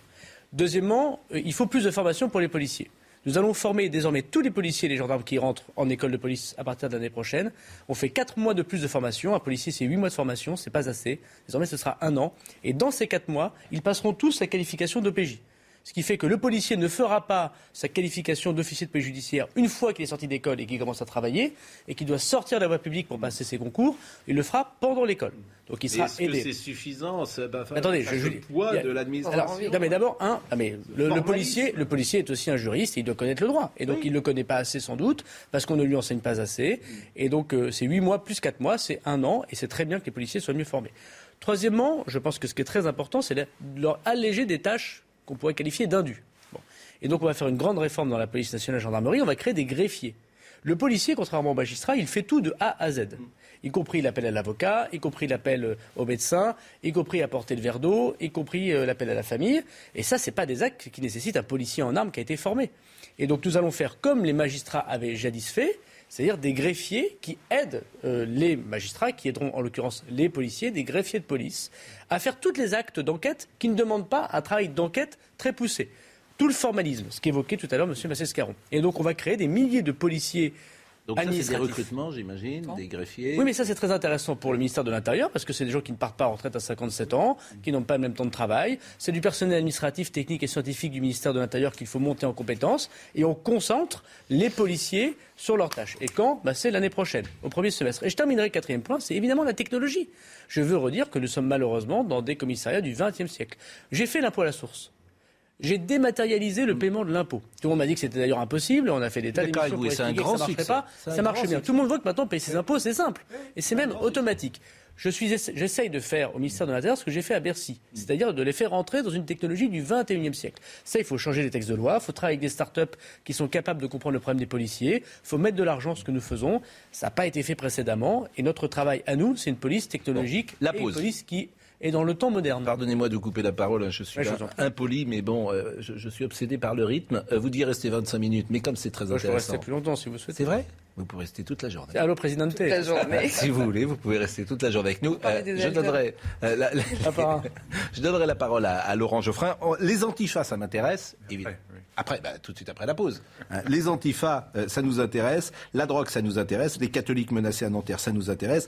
Deuxièmement, euh, il faut plus de formation pour les policiers. Nous allons former désormais tous les policiers et les gendarmes qui rentrent en école de police à partir de l'année prochaine. On fait quatre mois de plus de formation. Un policier, c'est huit mois de formation, c'est pas assez. Désormais, ce sera un an. Et dans ces quatre mois, ils passeront tous la qualification d'OPJ. Ce qui fait que le policier ne fera pas sa qualification d'officier de police judiciaire une fois qu'il est sorti d'école et qu'il commence à travailler et qu'il doit sortir de la voie publique pour passer ses concours. Il le fera pendant l'école. Donc il sera Est-ce que aidé. c'est suffisant ça- bah, enfin, Attendez, je, je- poids a- de l'administration. Alors, non, mais d'abord, un, ah, mais le, le policier, le policier est aussi un juriste et il doit connaître le droit. Et donc, il ne le connaît pas assez sans doute parce qu'on ne lui enseigne pas assez. Et donc, euh, c'est huit mois plus quatre mois, c'est un an. Et c'est très bien que les policiers soient mieux formés. Troisièmement, je pense que ce qui est très important, c'est de leur alléger des tâches qu'on pourrait qualifier d'indues. Bon. Et donc, on va faire une grande réforme dans la police nationale gendarmerie. On va créer des greffiers. Le policier, contrairement au magistrat, il fait tout de A à Z. Y compris l'appel à l'avocat, y compris l'appel euh, au médecin, y compris apporter le verre d'eau, y compris euh, l'appel à la famille. Et ça, ce n'est pas des actes qui nécessitent un policier en armes qui a été formé. Et donc, nous allons faire comme les magistrats avaient jadis fait, c'est-à-dire des greffiers qui aident euh, les magistrats, qui aideront en l'occurrence les policiers, des greffiers de police, à faire tous les actes d'enquête qui ne demandent pas un travail d'enquête très poussé. Tout le formalisme, ce qu'évoquait tout à l'heure M. Massescaron. Et donc on va créer des milliers de policiers Donc ça, c'est des recrutements, j'imagine, des greffiers. Oui, mais ça c'est très intéressant pour le ministère de l'Intérieur parce que c'est des gens qui ne partent pas en retraite à 57 ans, qui n'ont pas le même temps de travail. C'est du personnel administratif, technique et scientifique du ministère de l'Intérieur qu'il faut monter en compétences et on concentre les policiers sur leurs tâches. Et quand? Bah, C'est l'année prochaine, au premier semestre. Et je terminerai le quatrième point, c'est évidemment la technologie. Je veux redire que nous sommes malheureusement dans des commissariats du XXe siècle. J'ai fait l'impôt à la source. J'ai dématérialisé le paiement de l'impôt. Tout le monde m'a dit que c'était d'ailleurs impossible. On a fait des tas d'émissions pour expliquer que grand ça pas. Ça marche bien. Tout le monde voit que maintenant payer ses impôts, c'est simple. Et c'est même automatique. Je suis, j'essaye de faire au ministère de l'Intérieur ce que j'ai fait à Bercy, c'est-à-dire de les faire rentrer dans une technologie du 21e siècle. Ça, il faut changer les textes de loi, il faut travailler avec des start-up qui sont capables de comprendre le problème des policiers, il faut mettre de l'argent, ce que nous faisons. Ça n'a pas été fait précédemment, et notre travail à nous, c'est une police technologique Bon, la et pause. une police qui et dans le temps moderne. Pardonnez-moi de couper la parole, hein, je suis Ouais, là, impoli, mais bon, euh, je, je suis obsédé par le rythme. Euh, vous dites rester 25 minutes, mais comme c'est très Moi, je peux intéressant. rester plus longtemps si vous souhaitez. C'est vrai? Vous pouvez rester toute la journée. Allô, Présidente. La journée. Si vous voulez, vous pouvez rester toute la journée avec nous. Euh, je, donnerai, euh, la, je donnerai la parole à, à Laurent Geoffrin. Oh, Les antifas, ça m'intéresse, évidemment. oui. Après, bah, tout de suite après la pause. Hein, Les antifas, euh, ça nous intéresse. La drogue, ça nous intéresse. Les catholiques menacés à Nanterre, ça nous intéresse.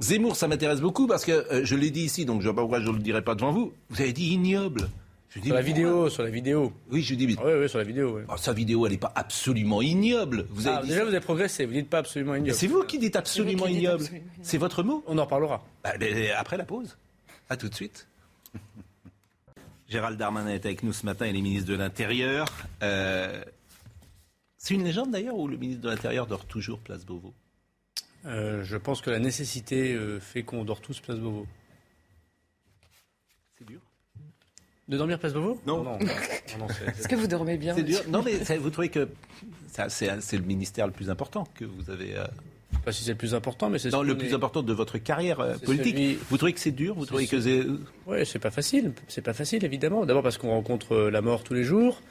Zemmour, ça m'intéresse beaucoup parce que euh, je l'ai dit ici, donc je ne vois pas pourquoi je ne le dirai pas devant vous. Vous avez dit ignoble. Je dis, Sur la pourquoi vidéo, sur la vidéo. Oui, je dis, mais Ah oui, oui, sur la vidéo. oui. oh, sa vidéo, elle n'est pas absolument ignoble. Vous avez Ah, dit déjà, vous avez progressé. Vous dites pas absolument ignoble. C'est vous qui dites absolument qui ignoble. C'est votre mot On en reparlera. Bah, mais Après la pause. À tout de suite. Gérald Darmanin est avec nous ce matin, il est ministre de l'Intérieur. Euh, C'est une légende d'ailleurs où le ministre de l'Intérieur dort toujours place Beauvau? Euh, je pense que la nécessité euh, fait qu'on dort tous place Beauvau. C'est dur. De dormir place Beauvau? Non. non, non, Est-ce que vous dormez bien C'est dur. Non, mais ça, vous trouvez que c'est le ministère le plus important que vous avez. euh, je sais pas si c'est le plus important, mais c'est ce le plus est- important de votre carrière euh, politique. celui- Vous trouvez que c'est dur? Vous trouvez que c'est. Ouais, c'est pas facile. C'est pas facile, évidemment. D'abord parce qu'on rencontre la mort tous les jours.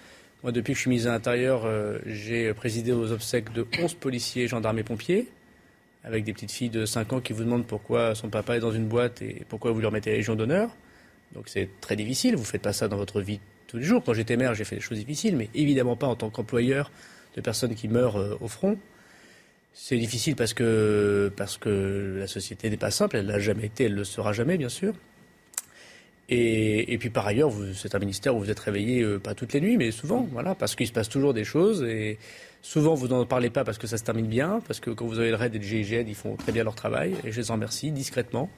Moi, depuis que je suis ministre de l'Intérieur, euh, j'ai présidé aux obsèques de 11 policiers, gendarmes et pompiers, avec des petites filles de 5 ans qui vous demandent pourquoi son papa est dans une boîte et pourquoi vous lui remettez la Légion d'honneur. Donc c'est très difficile. Vous faites pas ça dans votre vie tous les jours. Quand j'étais maire, j'ai fait des choses difficiles, mais évidemment pas en tant qu'employeur de personnes qui meurent euh, au front. C'est difficile parce que, parce que la société n'est pas simple. Elle l'a jamais été, elle ne le sera jamais, bien sûr. Et, et puis par ailleurs, c'est un ministère où vous êtes réveillé euh, pas toutes les nuits, mais souvent, voilà, parce qu'il se passe toujours des choses. Et souvent, vous n'en parlez pas parce que ça se termine bien, parce que quand vous avez le RAID et le GIGN, ils font très bien leur travail, et je les en remercie discrètement.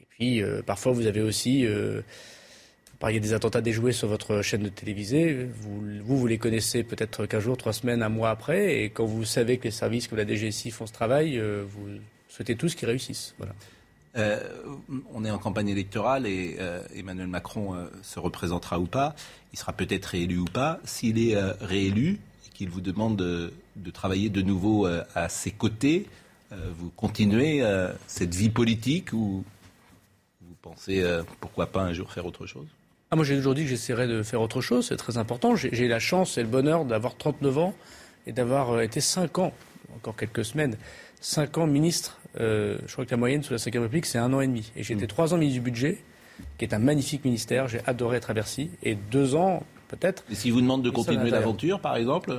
Et puis, euh, parfois, vous avez aussi, euh, vous parliez des attentats déjoués sur votre chaîne de télévisée. Vous, vous, les connaissez peut-être qu'un jour, trois semaines, un mois après, et quand vous savez que les services comme la DGSI font ce travail, euh, vous souhaitez tous qu'ils réussissent. Voilà. Euh, on est en campagne électorale et Emmanuel Macron se représentera ou pas. Il sera peut-être réélu ou pas. S'il est réélu qu'il vous demande de, de travailler de nouveau euh, à ses côtés, euh, vous continuez euh, cette vie politique ou vous pensez pourquoi pas un jour faire autre chose? Ah, moi, j'ai toujours dit que j'essaierais de faire autre chose, c'est très important. J'ai la chance et le bonheur d'avoir 39 ans et d'avoir été 5 ans, encore quelques semaines, 5 ans ministre. Euh, je crois que la moyenne sous la 5 République, c'est un an et demi. Et j'ai été 3 ans ministre du budget, qui est un magnifique ministère. J'ai adoré être à Bercy. Et 2 ans, peut-être. Et s'il vous demande de continuer l'aventure, par exemple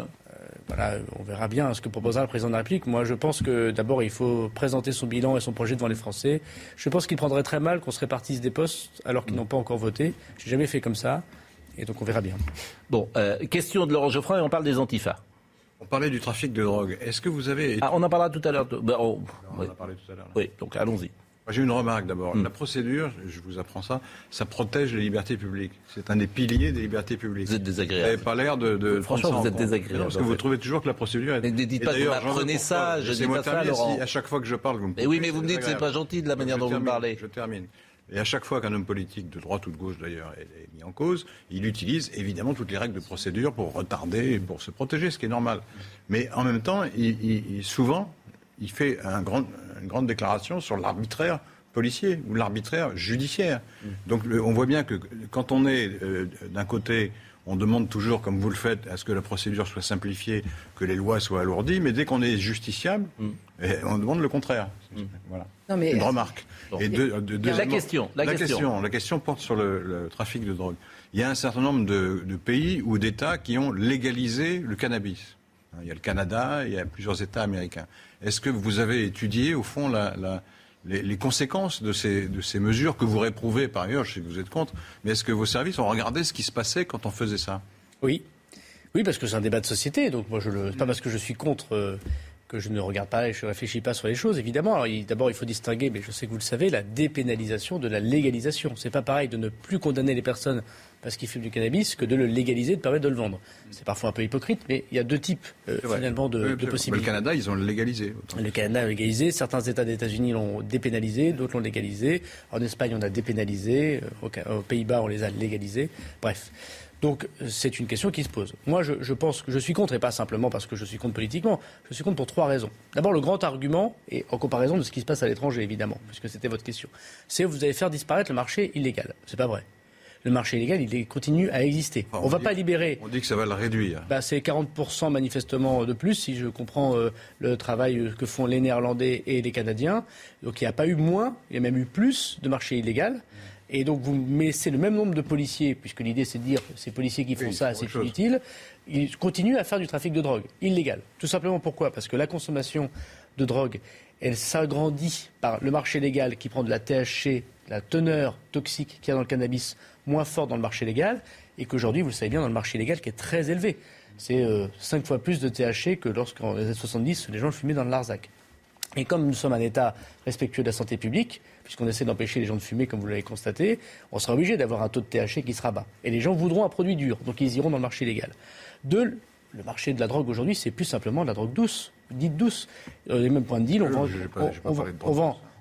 Voilà, on verra bien ce que proposera le président de la République. Moi, je pense que d'abord, il faut présenter son bilan et son projet devant les Français. Je pense qu'il prendrait très mal qu'on se répartisse des postes alors qu'ils n'ont pas encore voté. J'ai jamais fait comme ça. Et donc, on verra bien. Bon, euh, question de Laurent Geoffrin et on parle des antifas. On parlait du trafic de drogue. Est-ce que vous avez... Ah, on en parlera tout à l'heure. Ben, on- en a parlé tout à l'heure. Oui, donc allons-y. J'ai une remarque d'abord. Hmm. La procédure, je vous apprends ça, ça protège les libertés publiques. C'est un des piliers des libertés publiques. Vous êtes Vous désagréable. n'avez pas l'air de, de Franchement, vous êtes compte. désagréable, Non, Parce que vous fait. trouvez toujours que la procédure est... Mais ne dites pas que vous pour ça, je dis pas ça, Laurent. si à chaque fois que je parle, vous me Mais oui, mais vous me dites que c'est pas gentil de la manière dont vous termine, parlez. Je termine. Et à chaque fois qu'un homme politique, de droite ou de gauche d'ailleurs, est, mis en cause, il utilise évidemment toutes les règles de procédure pour retarder, et pour se protéger, ce qui est normal. Mais en même temps, il, il- il- souvent, il fait un grand- une grande déclaration sur l'arbitraire policier ou l'arbitraire judiciaire. Donc le- on voit bien que quand on est euh, d'un côté, on demande toujours, comme vous le faites, à ce que la procédure soit simplifiée, que les lois soient alourdies, mais dès qu'on est justiciable, eh, on demande le contraire. Voilà. Non, mais- Une remarque. Bon. Et deux- de- La question, la question. La question porte sur le, le trafic de drogue. Il y a un certain nombre de, de pays ou d'États qui ont légalisé le cannabis. Hein, Il y a le Canada, il y a plusieurs États américains. Est-ce que vous avez étudié, au fond, les, conséquences de ces, mesures que vous réprouvez par ailleurs Je sais que vous êtes contre, mais est-ce que vos services ont regardé ce qui se passait quand on faisait ça? Oui. Oui, parce que c'est un débat de société. Donc moi, je le, pas parce que je suis contre euh, que je ne regarde pas et je ne réfléchis pas sur les choses. Évidemment, d'abord, il faut distinguer, mais je sais que vous le savez, la dépénalisation de la légalisation. C'est pas pareil de ne plus condamner les personnes parce qu'ils fument du cannabis que de le légaliser, de permettre de le vendre. C'est parfois un peu hypocrite, mais il y a deux types euh, finalement de, Oui, de absolument. possibilités. Le Canada, ils ont légalisé. Le Canada a légalisé, certains États des États-Unis l'ont dépénalisé, d'autres l'ont légalisé. En Espagne, on a dépénalisé, euh, aux Pays-Bas, on les a légalisés. Bref. Donc c'est une question qui se pose. Moi, je, je, pense que je suis contre, et pas simplement parce que je suis contre politiquement, je suis contre pour trois raisons. D'abord, le grand argument, et en comparaison de ce qui se passe à l'étranger, évidemment, puisque c'était votre question, c'est que vous allez faire disparaître le marché illégal. C'est pas vrai. Le marché illégal, il continue à exister. Enfin, on ne va dit- pas libérer. On dit que ça va le réduire. Bah, c'est 40% manifestement de plus, si je comprends euh, le travail euh, que font les Néerlandais et les Canadiens. Donc il n'y a pas eu moins, il y a même eu plus de marché illégal. Et donc vous laissez le même nombre de policiers, puisque l'idée c'est de dire ces policiers qui font Oui, ça, c'est inutile, ils continuent à faire du trafic de drogue illégal. Tout simplement pourquoi? Parce que la consommation de drogue, elle s'agrandit par le marché légal qui prend de la THC, la teneur toxique qu'il y a dans le cannabis, moins forte dans le marché légal, et qu'aujourd'hui, vous le savez bien, dans le marché légal qui est très élevé. C'est euh, cinq fois plus de THC que lorsqu'en les années 70, les gens le fumaient dans le Larzac. Et comme nous sommes un État respectueux de la santé publique, puisqu'on essaie d'empêcher les gens de fumer, comme vous l'avez constaté, on sera obligé d'avoir un taux de THC qui sera bas. Et les gens voudront un produit dur, donc ils iront dans le marché légal. Deux, le marché de la drogue aujourd'hui, c'est plus simplement de la drogue douce, dite douce. Les mêmes points de deal, on vend. on- on on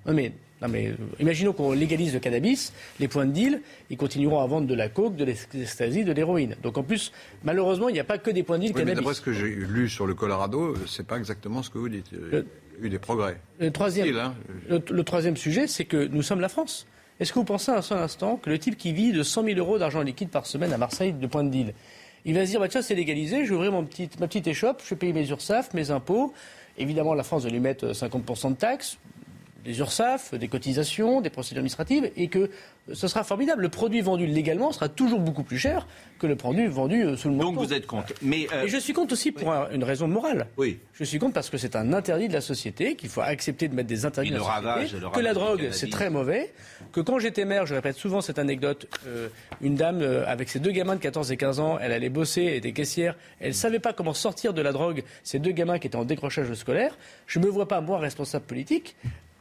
non mais, non mais euh, imaginons qu'on légalise le cannabis, les points de deal, ils continueront à vendre de la coke, de l'ecstasy, de l'héroïne. Donc en plus, malheureusement, il n'y a pas que des points de deal Oui, mais cannabis. d'après ce que j'ai lu sur le Colorado, c'est pas exactement ce que vous dites. Il y a eu des progrès. Le troisième, Style, hein. le, le troisième sujet, c'est que nous sommes la France. Est-ce que vous pensez un seul instant que le type qui vit de 100 000 euros d'argent liquide par semaine à Marseille de point de deal, il va se dire, bah, tiens, c'est légalisé, je vais ouvrir mon ma petite échoppe, je vais payer mes URSAF, mes impôts. Évidemment, la France va lui mettre 50% de taxes, des URSAF, des cotisations, des procédures administratives, et que ce sera formidable. Le produit vendu légalement sera toujours beaucoup plus cher que le produit vendu euh, sous le Donc menton. vous êtes contre. Mais euh, Et je suis contre aussi pour un- une raison morale. Oui. Je suis contre parce que c'est un interdit de la société, qu'il faut accepter de mettre des interdits de la société, ravage, que la drogue c'est très mauvais, que quand j'étais maire, je répète souvent cette anecdote, euh, une dame euh, avec ses deux gamins de 14 et 15 ans, elle allait bosser, elle était caissière, elle savait pas comment sortir de la drogue, ces deux gamins qui étaient en décrochage scolaire, je me vois pas, moi, responsable politique,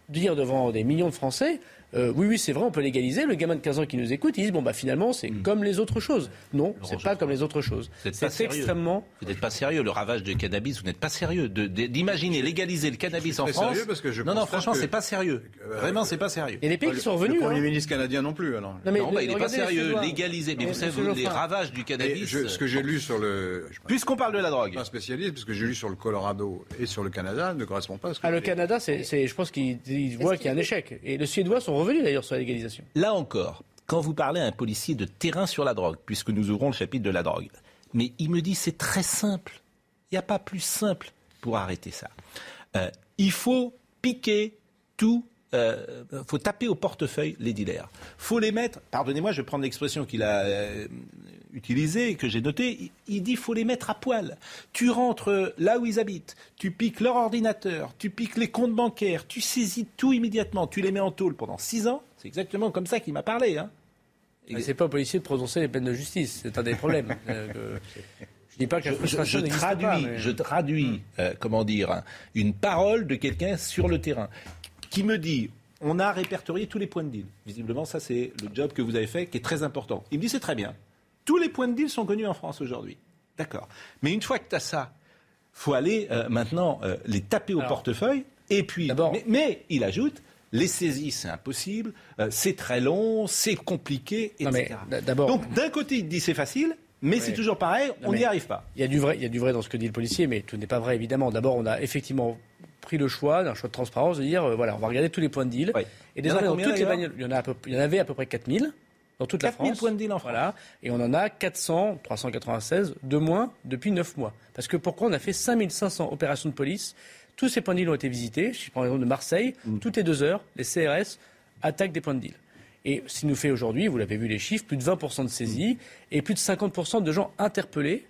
dire devant des millions de Français, euh, oui, oui, c'est vrai, on peut légaliser. Le gamin de 15 ans qui nous écoute, il dit, bon, bah finalement, c'est comme les autres choses. Non, c'est pas comme les autres choses. Vous n'êtes pas C'est sérieux. extrêmement... Vous n'êtes pas sérieux. Le ravage du cannabis, vous n'êtes pas sérieux. De- de- D'imaginer légaliser le cannabis en France. sérieux parce que je non, non, franchement, que- c'est pas sérieux. Euh, Vraiment, c'est pas sérieux. Et les pays qui sont Le revenus... Premier hein. ministre canadien non plus, alors. Non, mais non, bah, il n'est pas sérieux. Légaliser. Mais vous savez, les ravages du cannabis. je- ce que j'ai lu sur le. Puisqu'on parle de la pas drogue. un spécialiste, parce que j'ai lu sur le Colorado et sur le Canada, ne correspond pas à ce que Ah, le Canada, c'est, c'est- je pense qu'il il voit qu'il y a un échec. Et les Suédois sont revenus d'ailleurs sur la légalisation. Là encore, quand vous parlez à un policier de terrain sur la drogue, puisque nous ouvrons le chapitre de la drogue, mais il me dit c'est très simple. Il n'y a pas plus simple pour arrêter ça. Euh, il faut piquer tout. euh, faut taper au portefeuille les dealers. faut les mettre. Pardonnez-moi, je vais prendre l'expression qu'il a euh, utilisée et que j'ai notée. Il, dit faut les mettre à poil. Tu rentres là où ils habitent, tu piques leur ordinateur, tu piques les comptes bancaires, tu saisis tout immédiatement, tu les mets en tôle pendant six ans. C'est exactement comme ça qu'il m'a parlé. Hein. Et c'est pas aux policiers de prononcer les peines de justice. C'est un des problèmes. Euh, que- je dis pas que la Je, je- frustration je n'existe traduis, pas, mais- je traduis euh, comment dire, hein, une parole de quelqu'un sur le terrain qui me dit on a répertorié tous les points de deal. Visiblement, ça, c'est le job que vous avez fait qui est très important. Il me dit c'est très bien. Tous les points de deal sont connus en France aujourd'hui. D'accord. Mais une fois que tu as ça, faut aller euh, maintenant euh, les taper au Alors, portefeuille. Et puis, mais, mais il ajoute les saisies, c'est impossible, euh, c'est très long, c'est compliqué, etc. Mais Donc, d'un côté, il dit c'est facile, mais c'est toujours pareil, Non, on n'y arrive pas. Il y a du vrai, il y a du vrai dans ce que dit le policier, mais tout n'est pas vrai évidemment. D'abord, on a effectivement pris le choix, d'un choix de transparence, de dire euh, voilà, on va regarder tous les points de deal. Oui. Et désormais, dans combien, toutes les d'ailleurs? bagnoles, il y en a à peu- il y en avait à peu près 4000 dans toute la 4000 France. points de deal en France. Voilà. Et on en a 400, 396 de moins depuis 9 mois. Parce que pourquoi on a fait 5500 opérations de police Tous ces points de deal ont été visités. Je prends l'exemple de Marseille. Mm. Toutes les deux heures, les CRS attaquent des points de deal. Et ce qui nous fait aujourd'hui, vous l'avez vu les chiffres, plus de 20% de saisies et plus de 50% de gens interpellés,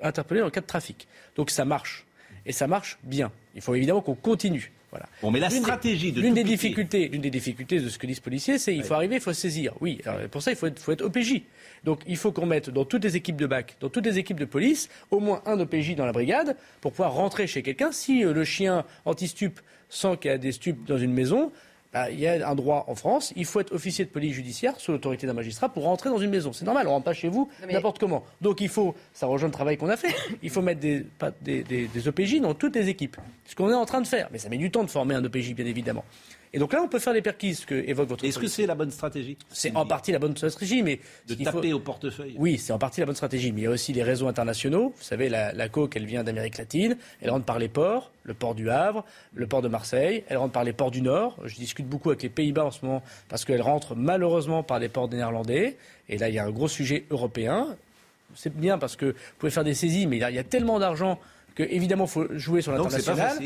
interpellés dans le cas de trafic. Donc ça marche. Et ça marche bien. Il faut évidemment qu'on continue. Voilà. Bon, mais la L'une des- stratégie de l'une des difficultés, l'une des difficultés de ce que dit ce policier, c'est il faut arriver, il faut saisir. Oui, alors, pour ça il faut être, faut être OPJ. Donc il faut qu'on mette dans toutes les équipes de BAC, dans toutes les équipes de police, au moins un OPJ dans la brigade pour pouvoir rentrer chez quelqu'un. Si euh, le chien anti-stup sent qu'il y a des stupes dans une maison, bah, il y a un droit en France. Il faut être officier de police judiciaire sous l'autorité d'un magistrat pour rentrer dans une maison. C'est normal, on rentre pas chez vous mais- n'importe comment. Donc il faut, ça rejoint le travail qu'on a fait. Il faut mettre des, pas- des, des- des OPJ dans toutes les équipes. Ce qu'on est en train de faire. Mais ça met du temps de former un OPJ, bien évidemment. Et donc là, on peut faire les perquises que évoque votre. Est-ce que c'est la bonne stratégie C'est en partie la bonne stratégie, mais de taper au portefeuille. Oui, c'est en partie la bonne stratégie, mais il y a aussi les réseaux internationaux. Vous savez, la, la coke, elle vient d'Amérique latine, elle rentre par les ports, le port du Havre, le port de Marseille, elle rentre par les ports du Nord. Je discute beaucoup avec les Pays-Bas en ce moment parce qu'elle rentre malheureusement par les ports des Néerlandais. Et là, il y a un gros sujet européen. C'est bien parce que vous pouvez faire des saisies, mais il y a, il y a tellement d'argent que évidemment il faut jouer sur l'international.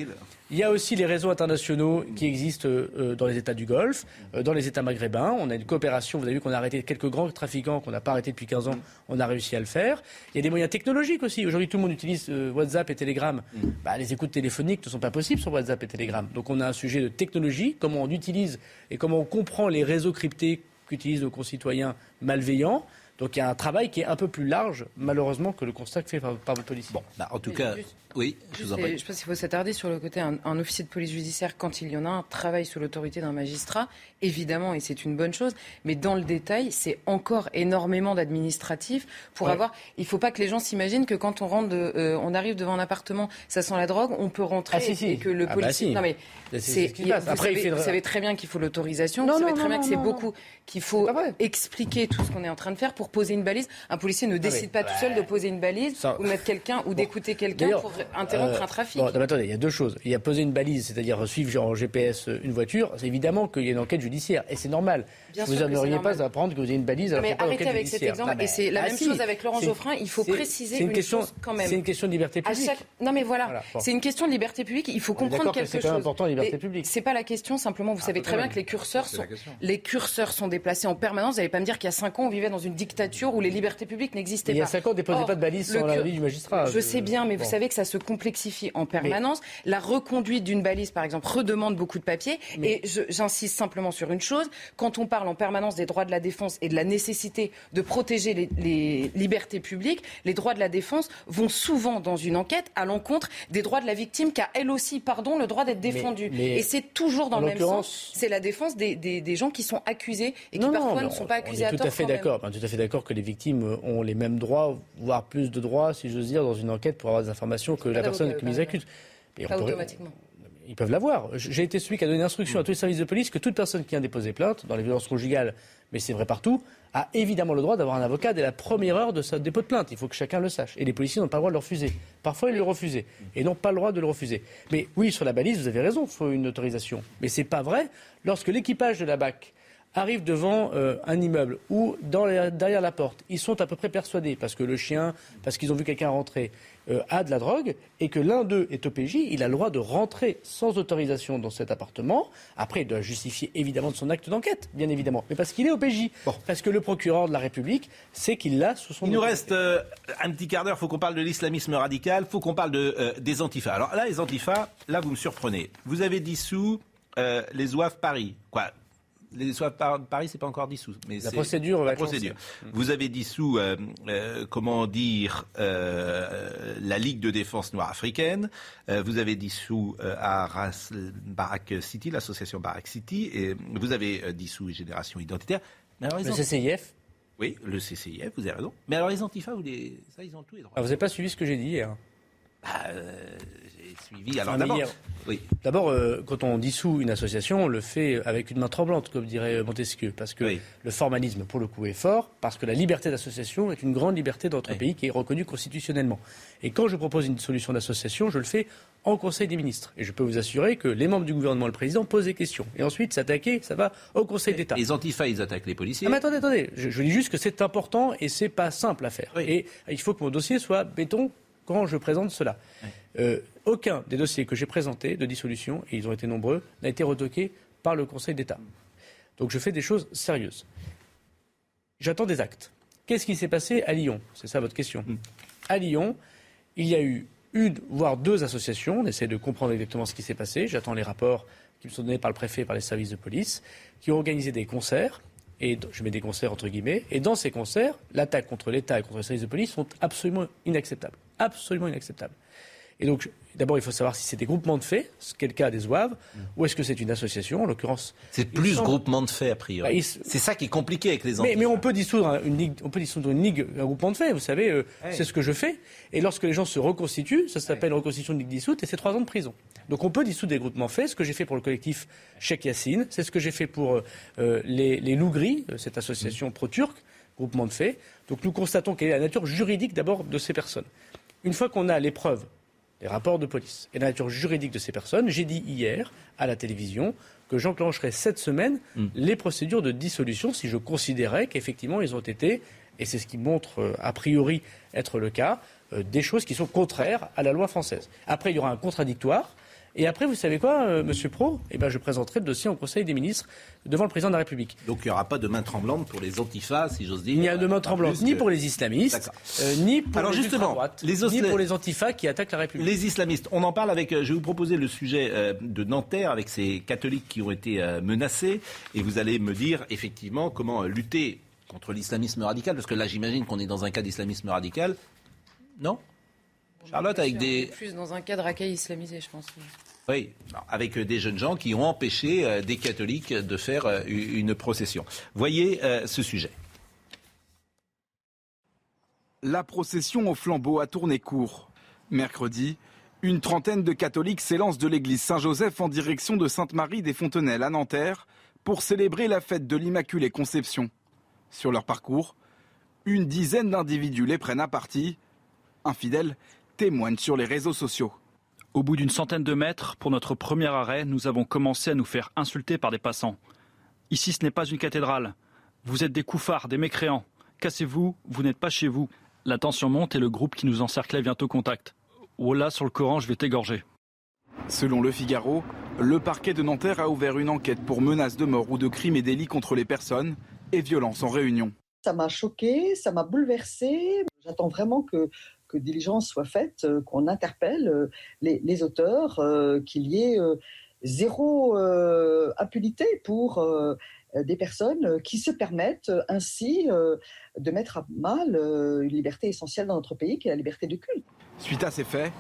Il y a aussi les réseaux internationaux qui existent euh, dans les États du Golfe, euh, dans les États maghrébins. On a une coopération. Vous avez vu qu'on a arrêté quelques grands trafiquants qu'on n'a pas arrêté depuis 15 ans. On a réussi à le faire. Il y a des moyens technologiques aussi. Aujourd'hui, tout le monde utilise euh, WhatsApp et Telegram. Bah, les écoutes téléphoniques ne sont pas possibles sur WhatsApp et Telegram. Donc on a un sujet de technologie, comment on utilise et comment on comprend les réseaux cryptés qu'utilisent nos concitoyens malveillants. Donc il y a un travail qui est un peu plus large, malheureusement, que le constat fait par, par votre policier. Bon, bah, en tout Mais cas, juste- oui, je vous en prie. je pense qu'il faut s'attarder sur le côté un, un officier de police judiciaire quand il y en a un travaille sous l'autorité d'un magistrat, évidemment, et c'est une bonne chose. Mais dans le détail, c'est encore énormément d'administratifs pour Ouais. avoir. Il faut pas que les gens s'imaginent que quand on rentre, de- euh, on arrive devant un appartement, ça sent la drogue, on peut rentrer Ah, si, si. et que le Ah, bah, policier. si. Non mais C'est- ce. Vous, Après, savez, vous savez très bien qu'il faut l'autorisation. Non, Vous savez non, très non, bien que c'est beaucoup qu'il faut expliquer tout ce qu'on est en train de faire pour poser une balise. Un policier ne décide pas tout seul de poser une balise Ça- ou mettre quelqu'un ou d'écouter quelqu'un pour interrompre euh, un trafic. Bon, non, mais attendez, il y a deux choses. Il y a poser une balise, c'est-à-dire suivre en GPS une voiture. C'est évidemment qu'il y a une enquête judiciaire. Et c'est normal. Bien vous c'est normal. pas apprendre que vous avez une balise alors Mais qu'il n'y a pas arrêtez avec cet exemple. Non, mais- Et c'est la Ah, même si. chose avec Laurent C'est- Geoffrin. Il faut c'est- préciser c'est une question, chose quand même. C'est une question de liberté À publique. chaque... Non mais voilà, Voilà, bon. c'est une question de liberté publique. Il faut On comprendre que quelque c'est chose. même important, la liberté publique. C'est pas la question. Simplement, vous savez peu très bien que les curseurs C'est sont la les curseurs sont déplacés en permanence. Vous n'allez pas me dire qu'il y a cinq ans, on vivait dans une dictature où les libertés publiques n'existaient Il pas. y a cinq ans, on déposait Or, pas de balise le sans cur- l'avis du magistrat. Je sais bien, mais Bon. vous savez que ça se complexifie en permanence. La reconduite d'une balise, par exemple, redemande beaucoup de papier. Mais- Et j'insiste simplement sur une chose. Quand on parle en permanence des droits de la défense et de la nécessité de protéger les, les libertés publiques, les droits de la défense vont souvent dans une enquête à l'encontre des droits de la victime qui a elle aussi, pardon, le droit d'être défendue. mais- et c'est toujours dans le même sens. C'est la défense des, des- des gens qui sont accusés et qui Non, parfois ne sont pas accusés à tort. tout à fait d'accord. Tout à fait d'accord que les victimes ont les mêmes droits, voire plus de droits, si j'ose dire, dans une enquête pour avoir des informations que la personne qui les pas- accuse. Et Pas pourrait- automatiquement. Ils peuvent l'avoir. J'ai été celui qui a donné l'instruction à tous les services de police que toute personne qui a déposé plainte dans les violences conjugales, mais c'est vrai partout, a évidemment le droit d'avoir un avocat dès la première heure de sa dépôt de plainte. Il faut que chacun le sache. Et les policiers n'ont pas le droit de le refuser. Parfois, ils le refusaient et n'ont pas le droit de le refuser. Mais oui, sur la balise, vous avez raison, il faut une autorisation. Mais c'est pas vrai lorsque l'équipage de la BAC arrive devant euh, un immeuble ou dans derrière la porte, ils sont à peu près persuadés, parce que le chien, parce qu'ils ont vu quelqu'un rentrer, euh, a de la drogue, et que l'un d'eux est OPJ, il a le droit de rentrer sans autorisation dans cet appartement. Après, il doit justifier évidemment de son acte d'enquête, bien évidemment, mais parce qu'il est OPJ, parce que le procureur de la République sait qu'il l'a sous son Il nous reste euh, un petit quart d'heure. faut qu'on parle de l'islamisme radical. faut qu'on parle de, des antifas. Alors là, les antifas, là, vous me surprenez. Vous avez dissous euh, les OAV Paris. Quoi les OAV Par- Paris, c'est pas encore dissous. Mais La procédure va la procédure. Vous avez dissous, euh, euh, comment dire, euh, la Ligue de défense noire africaine. Euh, vous avez dissous euh, à Ras Barak City, l'association Barak City. Et vous avez euh, dissous Génération Identitaire. Mais alors, Le CCIF, oui, le CCIF, vous avez raison. Mais alors les antifas, vous les... ça, ils ont tous les droits. ah, vous n'avez pas suivi ce que j'ai dit hier. Bah, euh, j'ai suivi. Alors Enfin, d'abord, oui. D'abord, euh, quand on dissout une association, on le fait avec une main tremblante, comme dirait Montesquieu, parce que Oui. le formalisme, pour le coup, est fort, parce que la liberté d'association est une grande liberté dans notre Oui. pays qui est reconnue constitutionnellement. Et quand je propose une solution d'association, je le fais en Conseil des ministres. Et je peux vous assurer que les membres du gouvernement et le président posent des questions. Et ensuite, s'attaquer, ça va au Conseil d'État. Les antifas, ils attaquent les policiers. Ah, mais attendez, attendez. Je, je dis juste que c'est important et c'est pas simple à faire. Oui. Et il faut que mon dossier soit béton quand je présente cela. Euh, aucun des dossiers que j'ai présentés de dissolution, et ils ont été nombreux, n'a été retoqué par le Conseil d'État. Donc je fais des choses sérieuses. J'attends des actes. Qu'est-ce qui s'est passé à Lyon? C'est ça votre question. À Lyon, il y a eu une, voire deux associations. On essaie de comprendre exactement ce qui s'est passé. J'attends les rapports qui me sont donnés par le préfet et par les services de police, qui ont organisé des concerts. Et je mets des concerts entre guillemets. Et dans ces concerts, l'attaque contre l'État et contre les services de police sont absolument inacceptables. Absolument inacceptables. Et donc, d'abord, il faut savoir si c'est des groupements de faits, ce qu'est le cas des OAV, ou est-ce que c'est une association, en l'occurrence. C'est plus groupement de faits, a priori. Bah, c'est ça qui est compliqué avec les mais, mais, on peut dissoudre une ligue, on peut dissoudre une ligue, un groupement de faits, vous savez, euh, c'est ce que je fais. Et lorsque les gens se reconstituent, ça s'appelle reconstitution de ligue dissoute, et c'est trois ans de prison. Donc on peut dissoudre des groupements de faits, ce que j'ai fait pour le collectif Cheikh Yassine, c'est ce que j'ai fait pour euh, euh, les, les Loups Gris, cette association pro-turque, groupement de faits. Donc nous constatons quelle est la nature juridique d'abord de ces personnes. Une fois qu'on a les preuves, les rapports de police et la nature juridique de ces personnes, j'ai dit hier à la télévision que j'enclencherai cette semaine mm. les procédures de dissolution si je considérais qu'effectivement ils ont été, et c'est ce qui montre euh, a priori être le cas, euh, des choses qui sont contraires à la loi française. Après, il y aura un contradictoire. Et après, vous savez quoi, euh, Monsieur Pro? Eh ben, Je présenterai le dossier au Conseil des ministres devant le président de la République. Donc il n'y aura pas de main tremblante pour les antifas, si j'ose dire. Il n'y a de main tremblante ni pour les islamistes, euh, ni pour les justement, ni pour les antifas qui attaquent la République. Les islamistes, on en parle avec. Euh, je vais vous proposer le sujet de Nanterre avec ces catholiques qui ont été menacés, et vous allez me dire effectivement comment lutter contre l'islamisme radical, parce que là j'imagine qu'on est dans un cas d'islamisme radical. Non? Charlotte, avec des. Plus dans un cadre racaille islamisé, je pense. Oui, avec euh, des jeunes gens qui ont empêché euh, des catholiques de faire euh, une procession. Voyez ce sujet. La procession au flambeau a tourné court. Mercredi, une trentaine de catholiques s'élancent de l'église Saint-Joseph en direction de Sainte-Marie des Fontenelles à Nanterre pour célébrer la fête de l'Immaculée Conception. Sur leur parcours, une dizaine d'individus les prennent à partie. Infidèles témoignent sur les réseaux sociaux. Au bout d'une centaine de mètres, pour notre premier arrêt, nous avons commencé à nous faire insulter par des passants. Ici, ce n'est pas une cathédrale. Vous êtes des couffards, des mécréants. Cassez-vous, vous, n'êtes pas chez vous. La tension monte et le groupe qui nous encerclait vient au contact. Oh là, sur le Coran, je vais t'égorger. Selon le Figaro, le parquet de Nanterre a ouvert une enquête pour menaces de mort ou de crimes et délits contre les personnes et violences en réunion. Ça m'a choqué, ça m'a bouleversé. J'attends vraiment que que diligence soit faite, euh, qu'on interpelle euh, les, auteurs, euh, qu'il y ait zéro impunité pour des personnes qui se permettent ainsi de mettre à mal une liberté essentielle dans notre pays, qui est la liberté de culte. Suite à ces faits,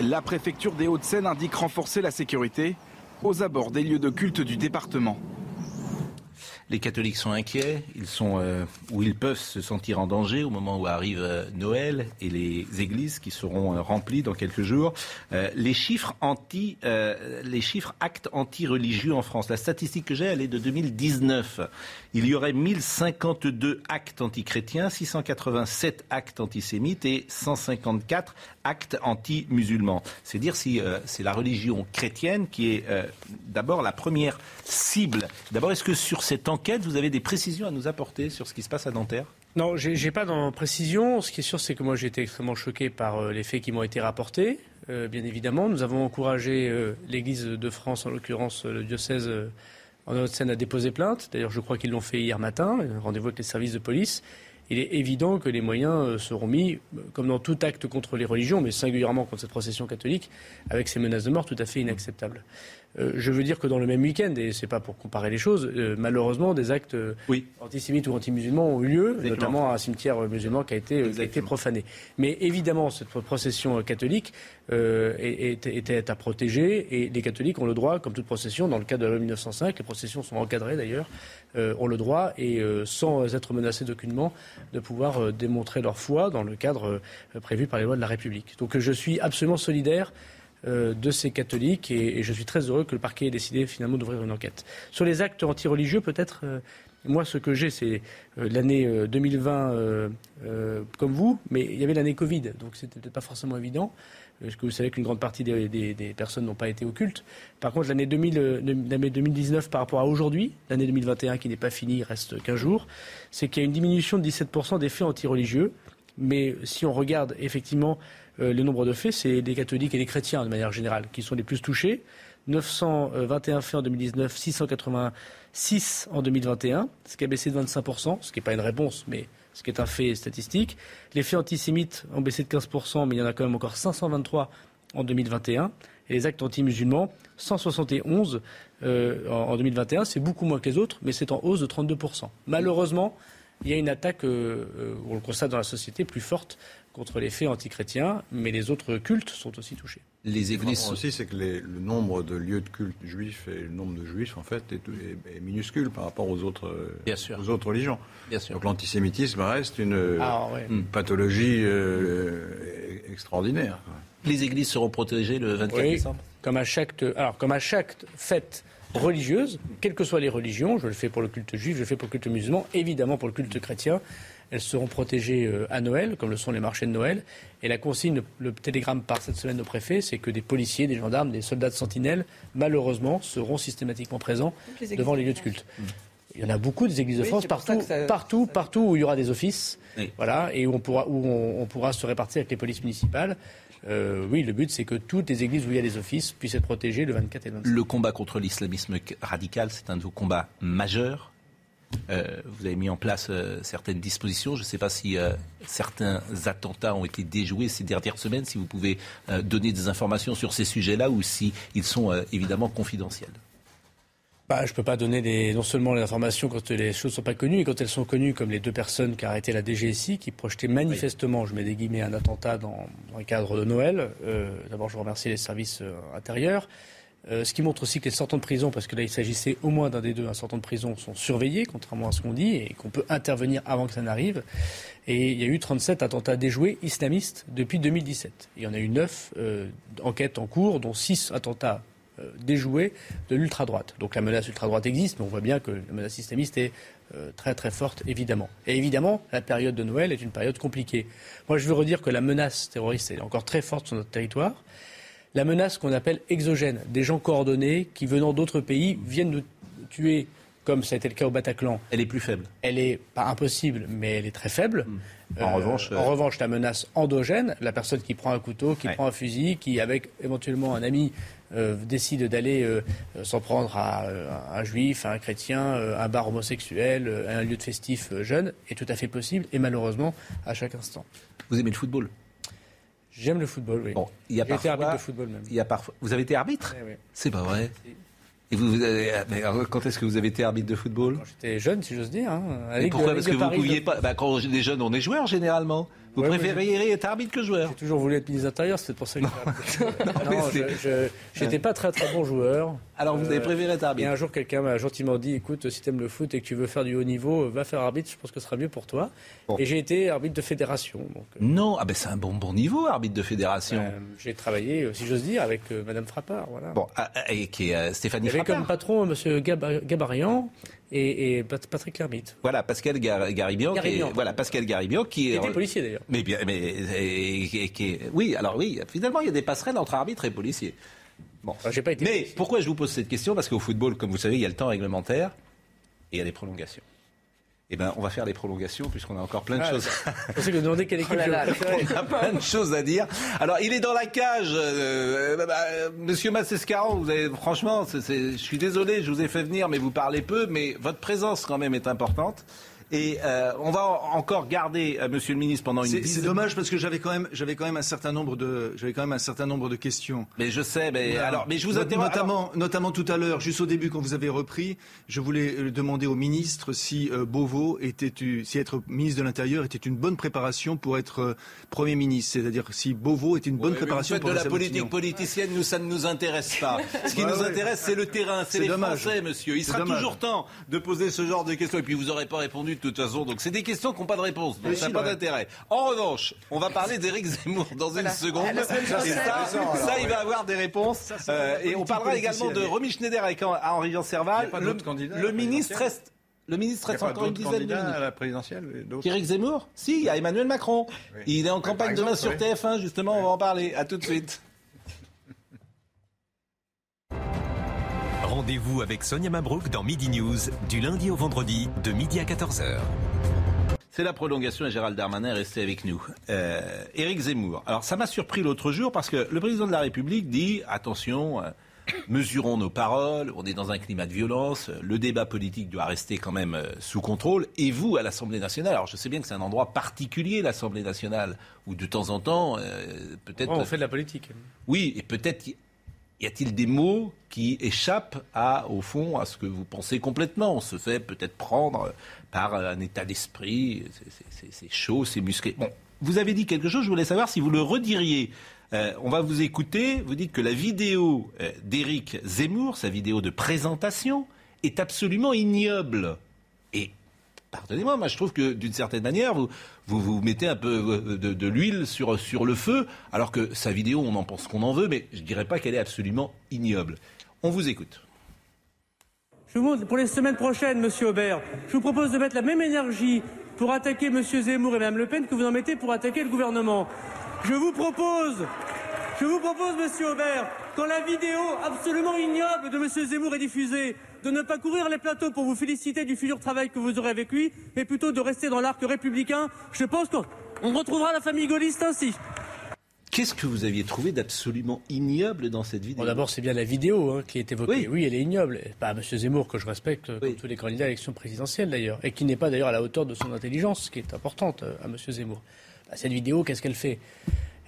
la préfecture des Hauts-de-Seine indique renforcer la sécurité aux abords des lieux de culte du département. Les catholiques sont inquiets, ils sont euh, ou ils peuvent se sentir en danger au moment où arrive euh, Noël et les églises qui seront euh, remplies dans quelques jours. les chiffres anti, les chiffres actes anti-religieux en France. La statistique que j'ai, elle est de 2019. Il y aurait 1052 actes antichrétiens, 687 actes antisémites et 154 actes anti-musulmans. C'est dire si c'est la religion chrétienne qui est d'abord la première cible. D'abord, est-ce que sur cette enquête, vous avez des précisions à nous apporter sur ce qui se passe à Nanterre non, j'ai pas de précision. Ce qui est sûr, c'est que moi, j'ai été extrêmement choqué par euh, les faits qui m'ont été rapportés. Euh, bien évidemment, nous avons encouragé euh, l'Église de France, en l'occurrence le diocèse en Haute-Seine, à déposer plainte. D'ailleurs, je crois qu'ils l'ont fait hier matin. Rendez-vous avec les services de police il est évident que les moyens seront mis, comme dans tout acte contre les religions, mais singulièrement contre cette procession catholique, avec ces menaces de mort tout à fait inacceptables. Euh, je veux dire que dans le même week-end, et c'est pas pour comparer les choses, malheureusement, des actes antisémites ou anti-musulmans ont eu lieu, notamment à un cimetière musulman qui a été, qui a été profané. Mais évidemment, cette procession catholique était à protéger, et les catholiques ont le droit, comme toute procession, dans le cas de la loi 1905, les processions sont encadrées d'ailleurs, euh, ont le droit, et euh, sans être menacés d'aucunement, de pouvoir euh, démontrer leur foi dans le cadre prévu par les lois de la République. Donc je suis absolument solidaire de ces catholiques et, je suis très heureux que le parquet ait décidé finalement d'ouvrir une enquête. Sur les actes antireligieux, peut-être, moi ce que j'ai c'est l'année 2020 comme vous, mais il y avait l'année Covid, donc c'était peut-être pas forcément évident. Parce que vous savez qu'une grande partie des, personnes n'ont pas été occultes. Par contre, l'année 2019 par rapport à aujourd'hui, l'année 2021 qui n'est pas finie, il reste 15 jours, c'est qu'il y a une diminution de 17% des faits antireligieux. Mais si on regarde effectivement euh, le nombre de faits, c'est les catholiques et les chrétiens de manière générale qui sont les plus touchés. 921 faits en 2019, 686 en 2021, ce qui a baissé de 25%, ce qui n'est pas une réponse, mais ce qui est un fait statistique. Les faits antisémites ont baissé de 15%, mais il y en a quand même encore 523 en 2021. Et les actes anti-musulmans, 171 euh, en 2021, c'est beaucoup moins que les autres, mais c'est en hausse de 32%. Malheureusement, il y a une attaque, euh, euh, on le constate dans la société, plus forte contre les faits antichrétiens, mais les autres cultes sont aussi touchés. Les églises aussi, c'est que les- le nombre de lieux de culte juifs et le nombre de juifs, en fait, est, est- est minuscule par rapport aux autres, euh, Bien sûr. aux autres religions. Bien sûr. Donc l'antisémitisme reste une, Ah, ouais. une pathologie euh, extraordinaire. quoi. Les églises seront protégées le 24 Oui, décembre comme à chaque, alors, comme à chaque fête religieuse, quelles que soient les religions, je le fais pour le culte juif, je le fais pour le culte musulman, évidemment pour le culte chrétien, elles seront protégées euh, à Noël, comme le sont les marchés de Noël. Et la consigne, le, télégramme par cette semaine au préfet, c'est que des policiers, des gendarmes, des soldats de sentinelle, malheureusement, seront systématiquement présents les devant de les lieux de France. culte. Il y en a beaucoup des églises de France ça partout, ça- partout, partout où il y aura des offices, Oui. voilà, et où on pourra, où on, on pourra se répartir avec les polices municipales. Euh, oui, le but c'est que toutes les églises où il y a des offices puissent être protégées le 24 et le 25. Le combat contre l'islamisme radical, c'est un de vos combats majeurs. Euh, vous avez mis en place euh, certaines dispositions. Je ne sais pas si euh, certains attentats ont été déjoués ces dernières semaines, si vous pouvez donner des informations sur ces sujets-là ou si ils sont évidemment confidentiels. Bah, je ne peux pas donner des, non seulement les informations quand les choses ne sont pas connues, et quand elles sont connues, comme les deux personnes qui ont arrêté la DGSI, qui projetaient manifestement, je mets des guillemets, un attentat dans, dans le cadre de Noël. D'abord, je remercie les services intérieurs. Euh, ce qui montre aussi que les sortants de prison, parce que là il s'agissait au moins d'un des deux, un sortant de prison, sont surveillés, contrairement à ce qu'on dit, et qu'on peut intervenir avant que ça n'arrive. Et il y a eu 37 attentats déjoués islamistes depuis 2017. Il y en a eu 9 euh, enquêtes en cours, dont 6 attentats euh, déjoués de l'ultra-droite. Donc la menace ultra-droite existe, mais on voit bien que la menace islamiste est très très forte, évidemment. Et évidemment, la période de Noël est une période compliquée. Moi, je veux redire que la menace terroriste est encore très forte sur notre territoire la menace qu'on appelle exogène, des gens coordonnés qui, venant d'autres pays, viennent nous tuer, comme ça a été le cas au Bataclan. Elle est plus faible. Elle est pas impossible, mais elle est très faible. En revanche, euh, en revanche, la menace endogène, la personne qui prend un couteau, qui Ouais. prend un fusil, qui, avec éventuellement un ami, euh, décide d'aller euh, euh, s'en prendre à, euh, un juif, à un chrétien, euh, à un bar homosexuel, euh, à un lieu de festif euh, jeune, est tout à fait possible et malheureusement à chaque instant. Vous aimez le football? J'aime le football, oui. Bon, il y a J'ai été parfois- arbitre de football même. Il y a parfois... Vous avez été arbitre ouais. C'est pas vrai. Et vous, vous avez- mais alors, quand est-ce que vous avez été arbitre de football? Quand j'étais jeune, si j'ose dire. Hein, la Et de- pourquoi? Parce que vous Paris, pouviez pas. Bah, quand on est jeune, on est joueur généralement. Vous Ouais, mais préfériez être arbitre que joueur J'ai toujours voulu être ministre de l'Intérieur, c'est pour ça que j'étais pas très très bon joueur. Alors vous Euh, avez préféré être Et arbitre un jour, quelqu'un m'a gentiment dit écoute, si t'aimes le foot et que tu veux faire du haut niveau, va faire arbitre, je pense que ce sera mieux pour toi. Bon. Et j'ai été arbitre de fédération. Donc, euh, Non, ah ben c'est un bon bon niveau, arbitre de fédération. euh, j'ai travaillé, euh, si j'ose dire, avec euh, Madame Frappard. Voilà. Bon, ah, ah, et qui est euh, Stéphanie Frappard. comme patron M. Gabarian et, et Pat- Patrick Lermite. Voilà, Pascal Gar- Garibian, qui est- Garibian. voilà, Pascal Garibian qui est était policier d'ailleurs. Mais bien, mais et- et- qui est- oui, alors oui, finalement il y a des passerelles entre arbitre et policier. Bon, Enfin, j'ai pas été. mais pourquoi je vous pose cette question? Parce qu'au football, comme vous savez, il y a le temps réglementaire et il y a les prolongations. Eh ben, on va faire les prolongations puisqu'on a encore plein de Ah, choses. Je pensais que quelle équipe Oh là là. On a plein de choses à dire. Alors, il est dans la cage. euh, bah, euh, Monsieur Massescaron, vous avez, franchement, je suis désolé, je vous ai fait venir, mais vous parlez peu, mais votre présence quand même est importante. Et euh, on va en- encore garder euh, Monsieur le ministre pendant une C'est c'est dommage parce que j'avais quand même, j'avais quand même un certain nombre de, j'avais quand même un certain nombre de questions. Mais je sais, mais alors, mais je vous interromps. Notamment, notamment tout à l'heure, juste au début, quand vous avez repris, je voulais euh, demander au ministre si euh, Beauvau était, si être ministre de l'Intérieur était une bonne préparation pour être Premier ministre. C'est-à-dire si Beauvau était une bonne Ouais, préparation vous pour de la politique politicienne, nous, ça ne nous intéresse pas. Ce qui nous ouais. intéresse, c'est le terrain, c'est C'est les dommage. Français, monsieur. Il sera dommage. toujours temps de poser ce genre de questions. Et puis, vous n'aurez pas répondu de toute façon. Donc, c'est des questions qui n'ont pas de réponse. Donc, ça n'a pas d'intérêt. En revanche, on va parler d'Éric Zemmour dans une seconde. Et ça, ça, il va avoir des réponses. Euh, et on parlera également de Romy Schneider avec Henri Jean Il Serval. y a pas Le, le ministre reste. Le ministre reste encore une dizaine de minutes. à la présidentielle Qu'Éric Zemmour Si, il y a Emmanuel Macron. Il est en campagne demain sur exemple, TF1, justement, on va en parler. À tout de suite. Rendez-vous avec Sonia Mabrouk dans Midi News, du lundi au vendredi, de midi à 14h. C'est la prolongation et Gérald Darmanin est resté avec nous. Euh, Éric Zemmour. Alors ça m'a surpris l'autre jour parce que le président de la République dit attention, euh, mesurons nos paroles, on est dans un climat de violence, le débat politique doit rester quand même euh, sous contrôle. Et vous, à l'Assemblée nationale, alors je sais bien que c'est un endroit particulier, l'Assemblée nationale, où de temps en temps, euh, peut-être... Oh, on fait de la politique. Oui, et peut-être y a-t-il des mots qui échappent à, au fond, à ce que vous pensez complètement On se fait peut-être prendre par un état d'esprit, c'est chaud, c'est musclé. Bon, vous avez dit quelque chose, je voulais savoir si vous le rediriez. Euh, on va vous écouter. Vous dites que la vidéo euh, d'Éric Zemmour, sa vidéo de présentation, est absolument ignoble. Et pardonnez-moi, moi je trouve que d'une certaine manière, vous, vous, mettez un peu euh, de, de l'huile sur, sur le feu, alors que sa vidéo, on en pense qu'on en veut, mais je ne dirais pas qu'elle est absolument ignoble. On vous écoute. Je vous montre pour les semaines prochaines, Monsieur Aubert, je vous propose de mettre la même énergie pour attaquer Monsieur Zemmour et Mme Le Pen que vous en mettez pour attaquer le gouvernement. Je vous propose, je vous propose, Monsieur Aubert, quand la vidéo absolument ignoble de Monsieur Zemmour est diffusée, de ne pas courir les plateaux pour vous féliciter du futur travail que vous aurez avec lui, mais plutôt de rester dans l'arc républicain. Je pense qu'on retrouvera la famille gaulliste ainsi. Qu'est-ce que vous aviez trouvé d'absolument ignoble dans cette vidéo? Bon, D'abord, c'est bien la vidéo hein, qui est évoquée. Oui. elle est ignoble. Pas M. Zemmour, que je respecte, euh, comme tous les candidats à l'élection présidentielle d'ailleurs, et qui n'est pas d'ailleurs à la hauteur de son intelligence, qui est importante euh, à M. Zemmour. Bah, cette vidéo, qu'est-ce qu'elle fait?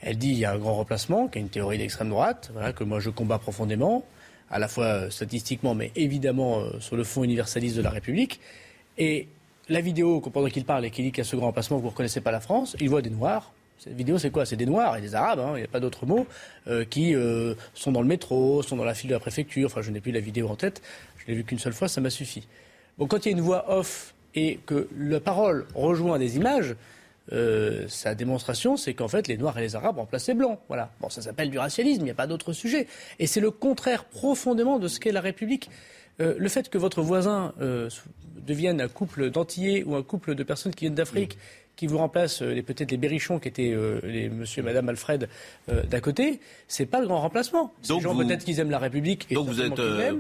Elle dit il y a un grand remplacement, qui est une théorie d'extrême droite, voilà, que moi je combats profondément, à la fois euh, statistiquement, mais évidemment euh, sur le fond universaliste de la République. Et la vidéo, pendant qu'il parle et qu'il dit a ce grand remplacement, que vous ne reconnaissez pas la France, il voit des Noirs. Cette vidéo, c'est quoi? C'est des Noirs et des Arabes, hein, il n'y a pas d'autre mot, euh, qui sont dans le métro, sont dans la file de la préfecture. Enfin, je n'ai plus la vidéo en tête, je l'ai vue qu'une seule fois, ça m'a suffi. Bon, quand il y a une voix off et que la parole rejoint des images, euh, sa démonstration, c'est qu'en fait, les Noirs et les Arabes remplacent les Blancs. Voilà. Bon, ça s'appelle du racialisme, il n'y a pas d'autre sujet. Et c'est le contraire profondément de ce qu'est la République. Euh, le fait que votre voisin euh, devienne un couple d'Antillais ou un couple de personnes qui viennent d'Afrique, qui vous remplacent euh, les- peut-être les berrichons qui étaient euh, les monsieur et madame Alfred euh, d'à côté, c'est pas le grand remplacement. Ces Donc gens, vous- peut-être qu'ils aiment la République et Donc vous êtes, euh,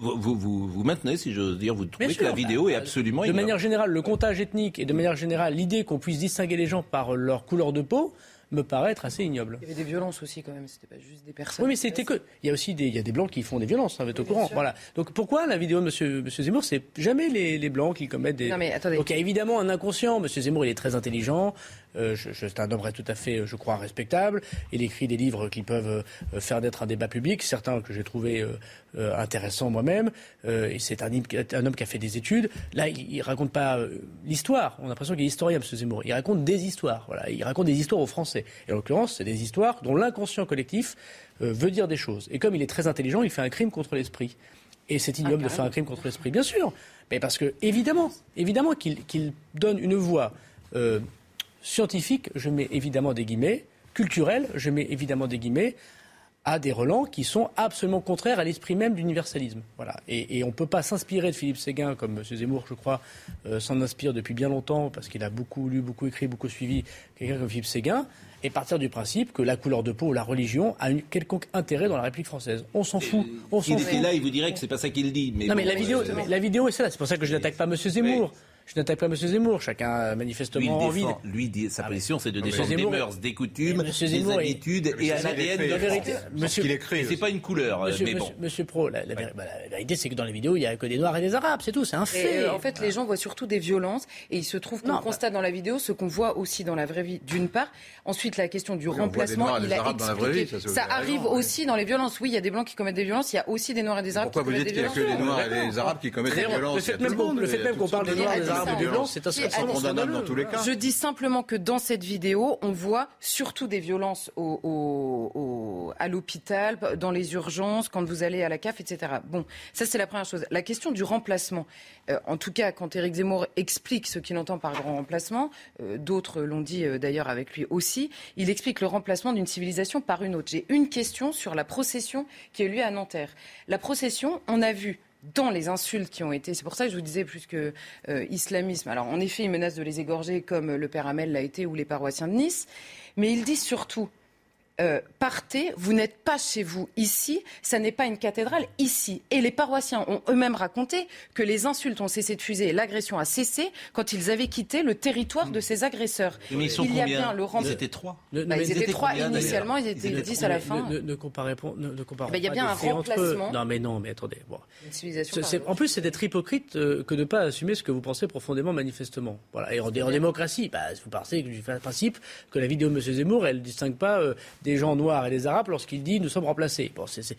vous, vous, vous, vous maintenez, si j'ose dire, vous trouvez que la vidéo bah, est absolument De manière générale, le comptage ethnique et de manière générale, l'idée qu'on puisse distinguer les gens par leur couleur de peau me paraît être assez ignoble. Il y avait des violences aussi quand même, c'était pas juste des personnes. Oui, mais c'était que. Il y a aussi des, il y a des blancs qui font des violences, hein, vous êtes au courant. Voilà. Donc pourquoi la vidéo de Monsieur, Monsieur Zemmour, c'est jamais les, les blancs qui commettent des. Non, mais attendez. Donc il y a évidemment un inconscient. Monsieur Zemmour, il est très intelligent. Euh, c'est un homme tout à fait, euh, je crois, respectable. Il écrit des livres qui peuvent euh, faire naître un débat public, certains que j'ai trouvé intéressants moi-même. Et c'est un, un homme qui a fait des études. Là, il, il raconte pas l'histoire. On a l'impression qu'il est historien, Monsieur Zemmour. Il raconte des histoires. Voilà. Il raconte des histoires aux Français. Et en l'occurrence, c'est des histoires dont l'inconscient collectif veut dire des choses. Et comme il est très intelligent, il fait un crime contre l'esprit. Et c'est ignoble de faire un crime contre l'esprit, bien sûr. Mais parce que, évidemment, évidemment qu'il donne une voix euh, scientifique, je mets évidemment des guillemets, culturelle, je mets évidemment des guillemets, à des relents qui sont absolument contraires à l'esprit même d'universalisme. Voilà. Et, et on ne peut pas s'inspirer de Philippe Séguin, comme M. Zemmour, je crois, euh, s'en inspire depuis bien longtemps, parce qu'il a beaucoup lu, beaucoup écrit, beaucoup suivi quelqu'un comme Philippe Séguin, et partir du principe que la couleur de peau ou la religion a une quelconque intérêt dans la République française. On s'en fout. On s'en fout. était là, il vous dirait que c'est pas ça qu'il dit. Mais non, bon, mais la vidéo, euh, mais la vidéo est celle-là. C'est pour ça que je n'attaque pas M. Zemmour. Je n'attaque pas M. Zemmour. Chacun a Lui, il manifestement envie. défend, lui, dit- sa position, c'est de défendre des Zemmour- mœurs, des coutumes, des habitudes et un c'est ce qu'il ADN de vérité. Monsieur- qu'il écrit Et c'est pas une couleur, euh, Monsieur, mais bon. monsieur, Pro, la, bah, la vérité, c'est que dans les vidéos, il n'y a que des Noirs et des Arabes, c'est tout, c'est un fait. euh, en fait, les gens voient surtout des violences et il se trouve qu'on bah- constate dans la vidéo ce qu'on voit aussi dans la vraie vie, d'une part. Ensuite, la question du des remplacement, il des a Arabes dans la vraie expliqué. vie, ça, arrive oui. aussi dans les violences. Oui, il y a des blancs qui commettent des violences, il y a aussi des noirs et des arabes Pourquoi vous dites des qu'il n'y a que les Noirs et les Arabes qui commettent des violences? Le fait même qu'on- parle des de Noirs, des des Arabes C'est condamnable dans tous les cas. Je dis simplement que dans cette vidéo, on voit surtout des violences au- au- au- à l'hôpital, dans les urgences, quand vous allez à la CAF, etc. Bon, ça c'est la première chose. La question du remplacement, euh, en tout cas quand Éric Zemmour explique ce qu'il entend par grand remplacement, euh, d'autres l'ont dit euh, d'ailleurs avec lui aussi, il explique le remplacement d'une civilisation par une autre. J'ai une question sur la procession qui a eu lieu à Nanterre. La procession, on a vu dans les insultes qui ont été, c'est pour ça que je vous disais plus que euh, islamisme. Alors en effet, il menace de les égorger comme le père Hamel l'a été ou les paroissiens de Nice, mais il dit surtout euh, partez, vous n'êtes pas chez vous ici, ça n'est pas une cathédrale ici. Et les paroissiens ont eux-mêmes raconté que les insultes ont cessé de fuser et l'agression a cessé quand ils avaient quitté le territoire de ces agresseurs. Mais ils sont il y a combien bien le rem- Ils étaient trois. Bah, mais ils étaient trois combien, initialement, ils étaient Ils étaient dix à la fin. Ne, ne comparez pas. Ne, ne comparons ben, il y a pas bien un remplacement. Non, mais non, mais attendez. Bon. Une en plus, c'est d'être hypocrite euh, que de ne pas assumer ce que vous pensez profondément, manifestement. Voilà. Et en, en démocratie, bah, vous partez du principe que la vidéo de M. Zemmour, elle ne distingue pas euh, des gens noirs et des arabes lorsqu'il dit nous sommes remplacés. Bon, c'est,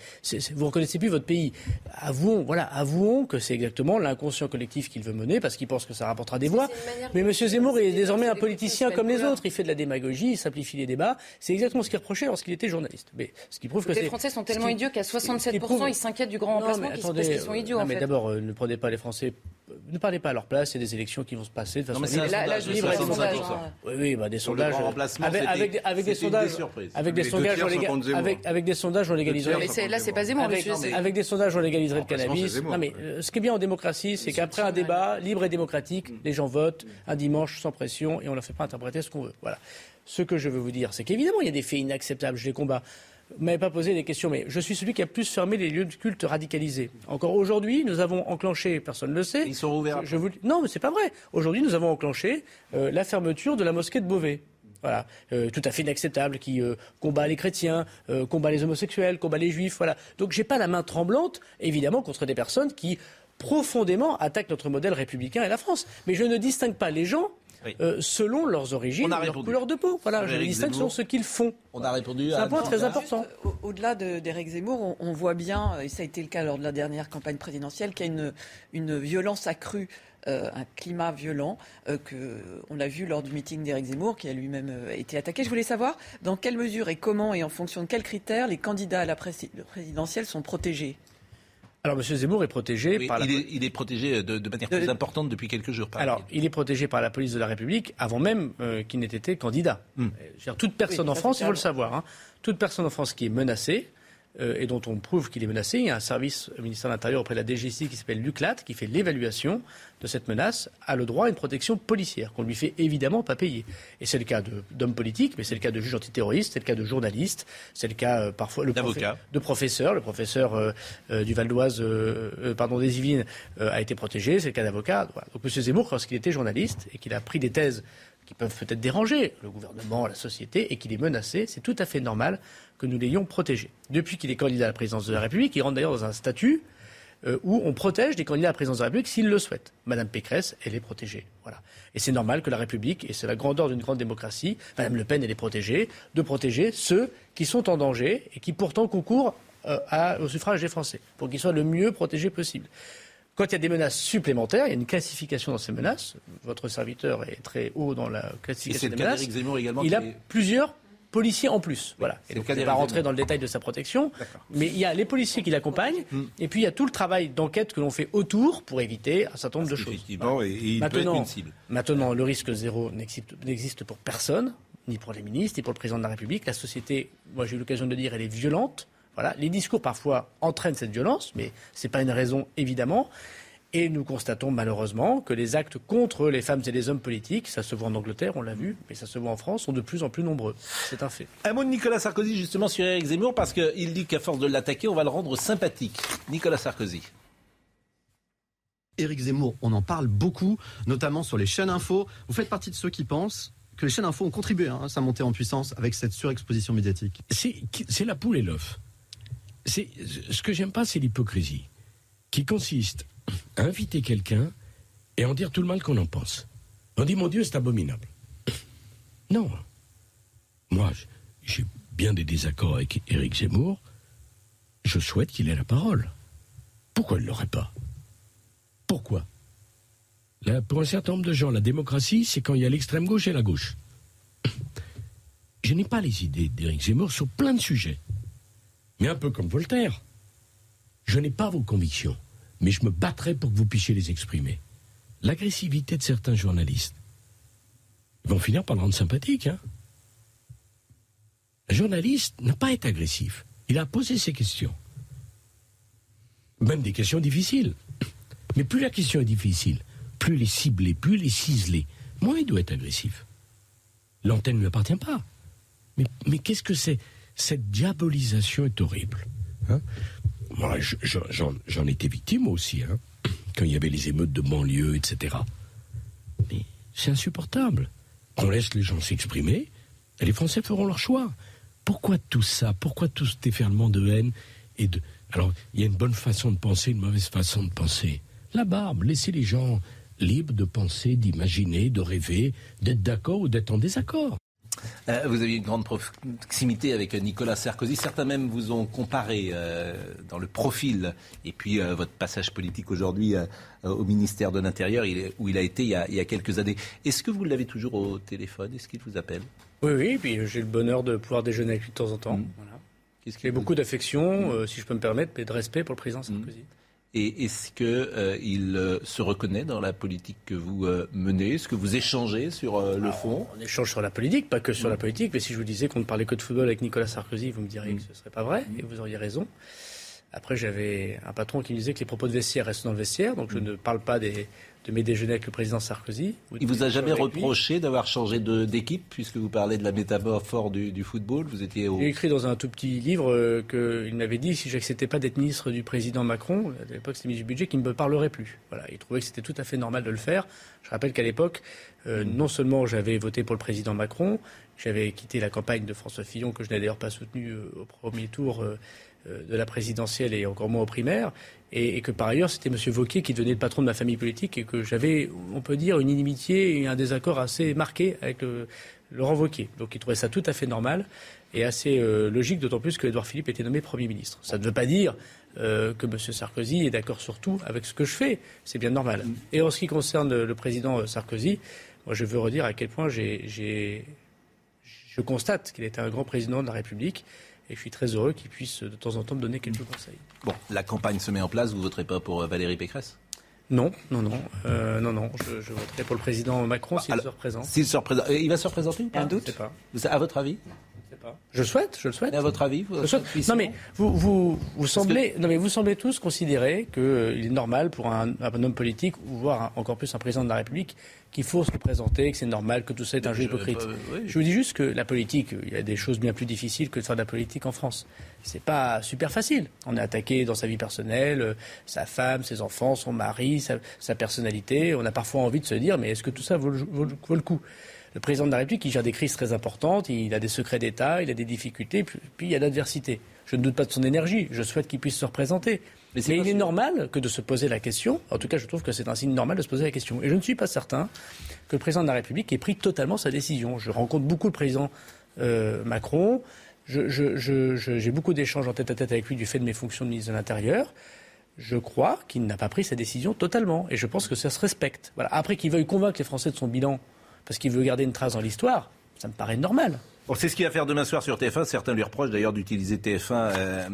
vous reconnaissez plus votre pays. Avouons, voilà, avouons que c'est exactement l'inconscient collectif qu'il veut mener parce qu'il pense que ça rapportera des voix. Mais M. Zemmour est désormais un politicien comme les autres. Il fait de la démagogie, il simplifie les débats. C'est exactement ce qu'il reprochait lorsqu'il était journaliste. Mais ce qui prouve que les. Français sont tellement idiots qu'à ce qui 67% prouve- ils s'inquiètent du grand Non, remplacement mais attendez, parce qu'ils sont idiots non, mais d'abord, euh, ne prenez pas les Français. Ne parlez pas à leur place, il y a des élections qui vont se passer de Non, façon mais c'est un libre, Là- là, sondage, je libre dis et pas démocratique. sondage, hein. Oui, oui, bah, des Sur le sondages. avec, c'était- avec, avec des des sondages, avec des sondages, on avec, avec des sondages, on légaliserait. Mais c'est- là, c'est pas Zemmour, Avec, avec des sondages, on légaliserait le cannabis. Non, mais euh, ce qui est bien en démocratie, c'est qu'après un débat libre et démocratique, les gens votent un dimanche sans pression et on ne leur fait pas interpréter ce qu'on veut. Voilà. Ce que je veux vous dire, c'est qu'évidemment, il y a des faits inacceptables. Je les combats. Vous m'avez pas posé des questions, mais je suis celui qui a plus fermé les lieux de culte radicalisés. Encore aujourd'hui, nous avons enclenché, personne ne le sait. Ils sont ouverts. Je, je vous... Non, mais c'est pas vrai. Aujourd'hui, nous avons enclenché euh, la fermeture de la mosquée de Beauvais. Voilà, Euh, tout à fait inacceptable, qui euh, combat les chrétiens, combat les homosexuels, combat les juifs, voilà. Donc j'ai pas la main tremblante, évidemment, contre des personnes qui profondément attaquent notre modèle républicain et la France. Mais je ne distingue pas les gens Oui. euh, selon leurs origines, On a leur répondu. couleur de peau. Voilà, Sur je distingue selon ce qu'ils font. On a répondu C'est un point très important. Au- Au-delà de- d'Éric Zemmour, on, on voit bien, et ça a été le cas lors de la dernière campagne présidentielle, qu'il y a une, une violence accrue, euh, un climat violent, euh, que on l'a vu lors du meeting d'Éric Zemmour, qui a lui-même euh, été attaqué. Je voulais savoir dans quelle mesure et comment et en fonction de quels critères les candidats à la prési- présidentielle sont protégés. Alors, M. Zemmour est protégé Oui, par la il, est, il est protégé de, de manière De- plus importante depuis quelques jours. par Alors, il est protégé par la police de la République avant même euh, qu'il n'ait été candidat. Euh, je veux dire, toute personne Oui, en France, il faut le savoir, hein, toute personne en France qui est menacée euh, et dont on prouve qu'il est menacé, il y a un service au ministère de l'Intérieur auprès de la DGC qui s'appelle l'UCLAT, qui fait l'évaluation de cette menace, a le droit à une protection policière qu'on lui fait évidemment pas payer. Et c'est le cas d'hommes politiques, mais c'est le cas de juges antiterroristes, c'est le cas de journalistes, c'est le cas euh, parfois le D'avocats. de professeurs. Le professeur euh, du Val d'Oise, pardon, des Yvelines, euh, a été protégé. C'est le cas d'avocat. Voilà. Donc M. Zemmour, lorsqu'il était journaliste et qu'il a pris des thèses qui peuvent peut-être déranger le gouvernement, la société, et qu'il est menacé, c'est tout à fait normal que nous l'ayons protégé. Depuis qu'il est candidat à la présidence de la République, il rentre d'ailleurs dans un statut euh, où on protège des candidats à la présidence de la République s'ils le souhaitent. Madame Pécresse, elle est protégée. Voilà. Et c'est normal que la République, et c'est la grandeur d'une grande démocratie, Madame Le Pen, elle est protégée, de protéger ceux qui sont en danger et qui pourtant concourent euh, au suffrage des Français, pour qu'ils soient le mieux protégés possible. Quand il y a des menaces supplémentaires, il y a une classification dans ces menaces. Votre serviteur est très haut dans la classification des menaces. également. Il a est- plusieurs policiers en plus. Voilà. c'est Et donc, ne pas rentrer dans le détail de sa protection, mais il y a les policiers qui l'accompagnent, et puis il y a tout le travail d'enquête que l'on fait autour pour éviter un certain nombre de choses. Effectivement, et, peut être Maintenant, une cible. maintenant, le risque zéro n'existe n'existe pour personne, ni pour les ministres, ni pour le président de la République. La société, moi j'ai eu l'occasion de le dire, elle est violente. Voilà. Les discours parfois entraînent cette violence, mais ce n'est pas une raison évidemment. Et nous constatons malheureusement que les actes contre les femmes et les hommes politiques, ça se voit en Angleterre, on l'a vu, mais ça se voit en France, sont de plus en plus nombreux. C'est un fait. Un mot de Nicolas Sarkozy justement sur Éric Zemmour parce qu'il dit qu'à force de l'attaquer, on va le rendre sympathique. Nicolas Sarkozy. Éric Zemmour, on en parle beaucoup, notamment sur les chaînes info. Vous faites partie de ceux qui pensent que les chaînes info ont contribué hein, à sa montée en puissance avec cette surexposition médiatique. C'est la poule et l'œuf. Ce que j'aime pas, c'est l'hypocrisie, qui consiste à inviter quelqu'un et en dire tout le mal qu'on en pense. On dit mon Dieu, c'est abominable. Non. Moi, j'ai bien des désaccords avec Éric Zemmour. Je souhaite qu'il ait la parole. Pourquoi il ne l'aurait pas? Pourquoi? Pour un certain nombre de gens, la démocratie, c'est quand il y a l'extrême gauche et la gauche. Je n'ai pas les idées d'Éric Zemmour sur plein de sujets. Mais un peu comme Voltaire. Je n'ai pas vos convictions, mais je me battrai pour que vous puissiez les exprimer. L'agressivité de certains journalistes ils vont finir par le rendre sympathique. Hein un journaliste n'a pas être agressif. Il a à poser ses questions. Même des questions difficiles. Mais plus la question est difficile, plus elle est ciblée, plus elle est ciselée, moins il doit être agressif. L'antenne ne lui appartient pas. Mais qu'est-ce que c'est? Cette diabolisation est horrible. hein. Moi, je- je- j'en étais victime aussi, hein, quand il y avait les émeutes de banlieue, etc. Mais c'est insupportable. On laisse les gens s'exprimer, et les Français feront leur choix. Pourquoi tout ça? Pourquoi tout cet déferlement de haine et de... Alors, il y a une bonne façon de penser, une mauvaise façon de penser. La barbe, laissez les gens libres de penser, d'imaginer, de rêver, d'être d'accord ou d'être en désaccord. Euh, vous aviez une grande proximité avec Nicolas Sarkozy. Certains même vous ont comparé euh, dans le profil et puis euh, votre passage politique aujourd'hui au ministère de l'Intérieur, où il a été il y a, quelques années. Est-ce que vous l'avez toujours au téléphone? Est-ce qu'il vous appelle? Oui, oui. Puis j'ai le bonheur de pouvoir déjeuner avec lui de temps en temps. Mm. Voilà. J'ai beaucoup d'affection, si je peux me permettre, et de respect pour le président Sarkozy. Et est-ce qu'il euh, euh, se reconnaît dans la politique que vous euh, menez? Est-ce que vous échangez sur le fond? On échange sur la politique, pas que sur la politique, mais si je vous disais qu'on ne parlait que de football avec Nicolas Sarkozy, vous me diriez mm. que ce ne serait pas vrai, et vous auriez raison. Après, j'avais un patron qui me disait que les propos de vestiaire restent dans le vestiaire, donc je mm. ne parle pas des, de mes déjeuners avec le président Sarkozy. Il vous a jamais reproché d'avoir changé d'équipe, puisque vous parlez de la métaphore du, du football Vous étiez au... J'ai écrit dans un tout petit livre euh, qu'il m'avait dit si j'acceptais pas d'être ministre du président Macron, à l'époque c'était ministre du budget, qu'il ne me parlerait plus. Voilà, il trouvait que c'était tout à fait normal de le faire. Je rappelle qu'à l'époque, euh, mm. non seulement j'avais voté pour le président Macron, j'avais quitté la campagne de François Fillon, que je n'ai d'ailleurs pas soutenu euh, au premier tour de la présidentielle et encore moins au primaire et, que par ailleurs c'était M. Vauquier qui devenait le patron de ma famille politique et que j'avais, on peut dire, une inimitié et un désaccord assez marqué avec Laurent Vauquier. Donc il trouvait ça tout à fait normal et assez euh, logique, d'autant plus que Édouard Philippe était nommé Premier ministre. Ça ne veut pas dire euh, que M. Sarkozy est d'accord sur tout avec ce que je fais. C'est bien normal. Et en ce qui concerne le président Sarkozy, moi je veux redire à quel point j'ai, je constate qu'il était un grand président de la République et je suis très heureux qu'il puisse de temps en temps me donner quelques conseils. Bon, la campagne se met en place, vous ne voterez pas pour euh, Valérie Pécresse? Non, non, non, euh, non, non. Je, voterai pour le président Macron s'il se représente. S'il se représente, il va se représenter ou pas? Un doute. pas. À votre avis? Je souhaite, je le souhaite. Et à votre avis vous Non mais vous, vous, vous semblez, non mais vous semblez tous considérer qu'il euh, est normal pour un, un, homme politique, voire encore plus un président de la République, qu'il faut se présenter, que c'est normal, que tout ça est un jeu hypocrite. Je vous dis juste que la politique, il y a des choses bien plus difficiles que de faire de la politique en France. C'est pas super facile. On est attaqué dans sa vie personnelle, euh, sa femme, ses enfants, son mari, sa, personnalité. On a parfois envie de se dire, mais est-ce que tout ça vaut le coup? Le président de la République, il gère des crises très importantes, il a des secrets d'État, il a des difficultés, puis, il y a l'adversité. Je ne doute pas de son énergie, je souhaite qu'il puisse se représenter. Mais, il est normal que de se poser la question, en tout cas je trouve que c'est un signe normal de se poser la question. Et je ne suis pas certain que le président de la République ait pris totalement sa décision. Je rencontre beaucoup le président euh, Macron, j'ai beaucoup d'échanges en tête à tête avec lui du fait de mes fonctions de ministre de l'Intérieur je crois qu'il n'a pas pris sa décision totalement. Et je pense que ça se respecte. Voilà. Après qu'il veuille convaincre les Français de son bilan, parce qu'il veut garder une trace dans l'histoire, ça me paraît normal. Bon, c'est ce qu'il va faire demain soir sur TF1. Certains lui reprochent d'ailleurs d'utiliser TF1 euh,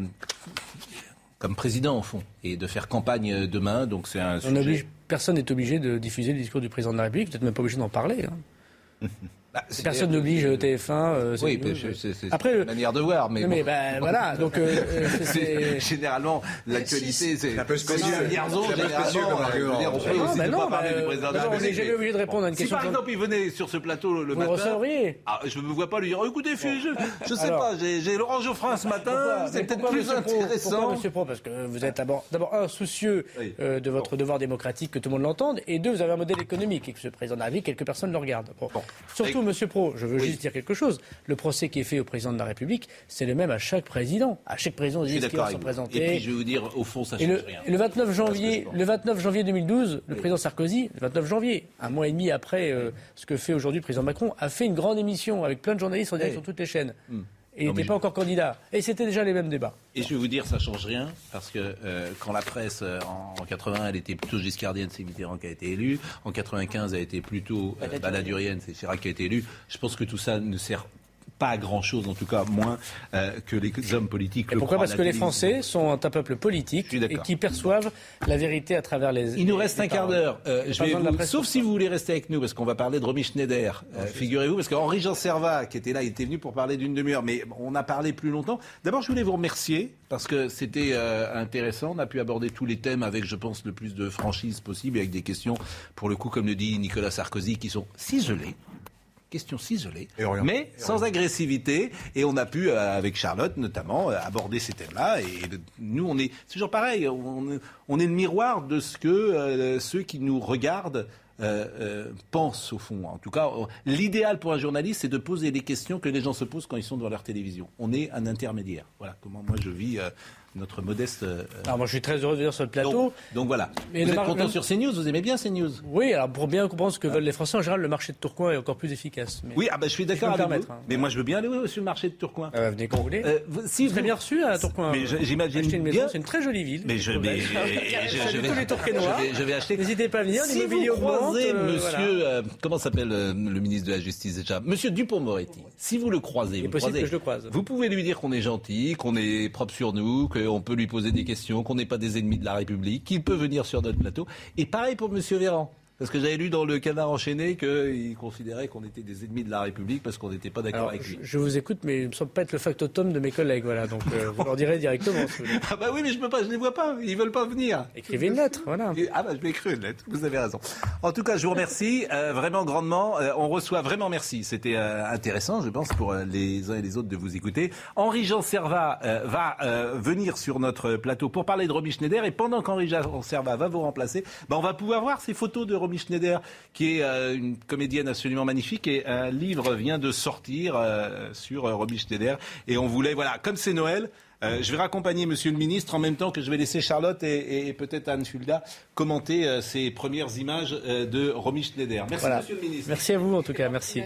comme président, au fond, et de faire campagne demain. Donc c'est un sujet... personne n'est obligé de diffuser le discours du président de la République. Vous n'êtes même pas obligé d'en parler. Hein. Bah, Personne n'oblige TF1. Euh, oui, c'est Après, une manière de voir, mais. Mais ben, voilà, donc. Euh, euh généralement, l'actualité, c'est un peu spécieux. C'est un peu spécieux argument. On peut aussi ne pas parler du président de la République. On n'est jamais obligé de répondre à une question. Si par exemple il venait sur ce plateau le matin. Ah, je ne me vois pas lui dire écoutez, je ne sais pas, j'ai Laurent Geoffrin ce matin, c'est peut-être plus intéressant. Monsieur Pro Parce que vous êtes d'abord, un, soucieux euh, de votre devoir démocratique, que tout le monde l'entende, et deux, vous avez un modèle économique, et que ce président de la République, quelques personnes le regardent. Surtout Monsieur Pro, je veux juste dire quelque chose. Le procès qui est fait au président de la République, c'est le même à chaque président. À chaque président, dit qu'il va se présenter. Et puis je vais vous dire, au fond, ça change le, rien. Et le 29 janvier, le 29 janvier 2012, le président Sarkozy, le 29 janvier, un mois et demi après euh, ce que fait aujourd'hui le président Macron, a fait une grande émission avec plein de journalistes en direct sur toutes les chaînes. Hmm. Et il n'était pas encore candidat. Et c'était déjà les mêmes débats. Et je vais vous dire, ça change rien, parce que euh, quand la presse, euh, en, 80, elle était plutôt giscardienne, c'est Mitterrand qui a été élu. En 95, elle a été plutôt euh, baladurienne, c'est Chirac qui a été élu. Je pense que tout ça ne sert pas grand-chose, en tout cas moins euh, que les hommes politiques. Et pourquoi Parce que les Français sont un peuple politique et qui perçoivent la vérité à travers les. Il nous reste un quart d'heure. Euh, sauf si vous voulez rester avec nous, parce qu'on va parler de Romy Schneider. Euh, figurez-vous, parce qu'Henri Jean Servat, qui était là, il était venu pour parler d'une demi-heure, mais on a parlé plus longtemps. D'abord, je voulais vous remercier parce que c'était intéressant. On a pu aborder tous les thèmes avec, je pense, le plus de franchise possible, avec des questions, pour le coup, comme le dit Nicolas Sarkozy, qui sont ciselées question ciselée, mais sans agressivité. Et on a pu, euh, avec Charlotte notamment, euh, aborder ces thèmes-là. Et nous, on est, c'est toujours pareil, on, est le miroir de ce que euh, ceux qui nous regardent pensent au fond. En tout cas, l'idéal pour un journaliste, c'est de poser les questions que les gens se posent quand ils sont devant leur télévision. On est un intermédiaire. Voilà comment moi je vis notre modeste. euh, Alors moi je suis très heureux de venir sur le plateau. donc, donc voilà. Mais vous êtes mar- content sur CNews Vous aimez bien CNews Oui, alors pour bien comprendre ce que veulent les Français, en général, le marché de Tourcoing est encore plus efficace. Mais Oui, ah bah, je suis d'accord avec vous. hein. Mais moi, je veux bien aller sur le marché de Tourcoing. Euh, venez quand vous voulez. Euh, vous- si vous vous- bien reçu à Tourcoing. Mais j'imagine une maison, bien. c'est une très jolie ville. Mais je, mais, je, je vais, tous les Tourquenois. je vais- je vais acheter. N'hésitez pas à venir, Si vous croisez euh, Monsieur, euh, comment s'appelle le ministre de la Justice déjà, Monsieur Dupont-Moretti. Si vous le croisez, vous, croisez, que pouvez lui dire qu'on est gentil, qu'on est propre sur nous, qu'on peut lui poser des questions, qu'on n'est pas des ennemis de la République, qu'il peut venir sur notre plateau. Et pareil pour Monsieur Véran. Parce que j'avais lu dans le canard enchaîné qu'il considérait qu'on était des ennemis de la République parce qu'on n'était pas d'accord avec lui. je vous écoute, mais il ne me semble pas être le factotum de mes collègues, voilà. Donc, euh, vous leur direz directement. si vous voulez. Ah bah oui, mais je peux pas, je les vois pas, ils veulent pas venir. Écrivez une lettre, voilà. Ah bah je vais écrire une lettre, vous avez raison. En tout cas, je vous remercie euh, vraiment grandement. Euh, on reçoit vraiment merci. C'était euh, intéressant, je pense, pour les uns et les autres de vous écouter. Henri-Jean Servat euh, va venir sur notre plateau pour parler de Romy Schneider. Et pendant qu'Henri-Jean Servat va vous remplacer, bah, on va pouvoir voir ces photos de Romy Schneider, qui est euh, une comédienne absolument magnifique. Et un livre vient de sortir euh, sur euh, Romy Schneider. Et on voulait, voilà, comme c'est Noël, euh, je vais raccompagner Monsieur le Ministre en même temps que je vais laisser Charlotte et, et peut-être Anne Fulda commenter euh, ces premières images euh, de Romy Schneider. Merci Voilà. Monsieur le Ministre. Merci à vous, en tout cas, merci.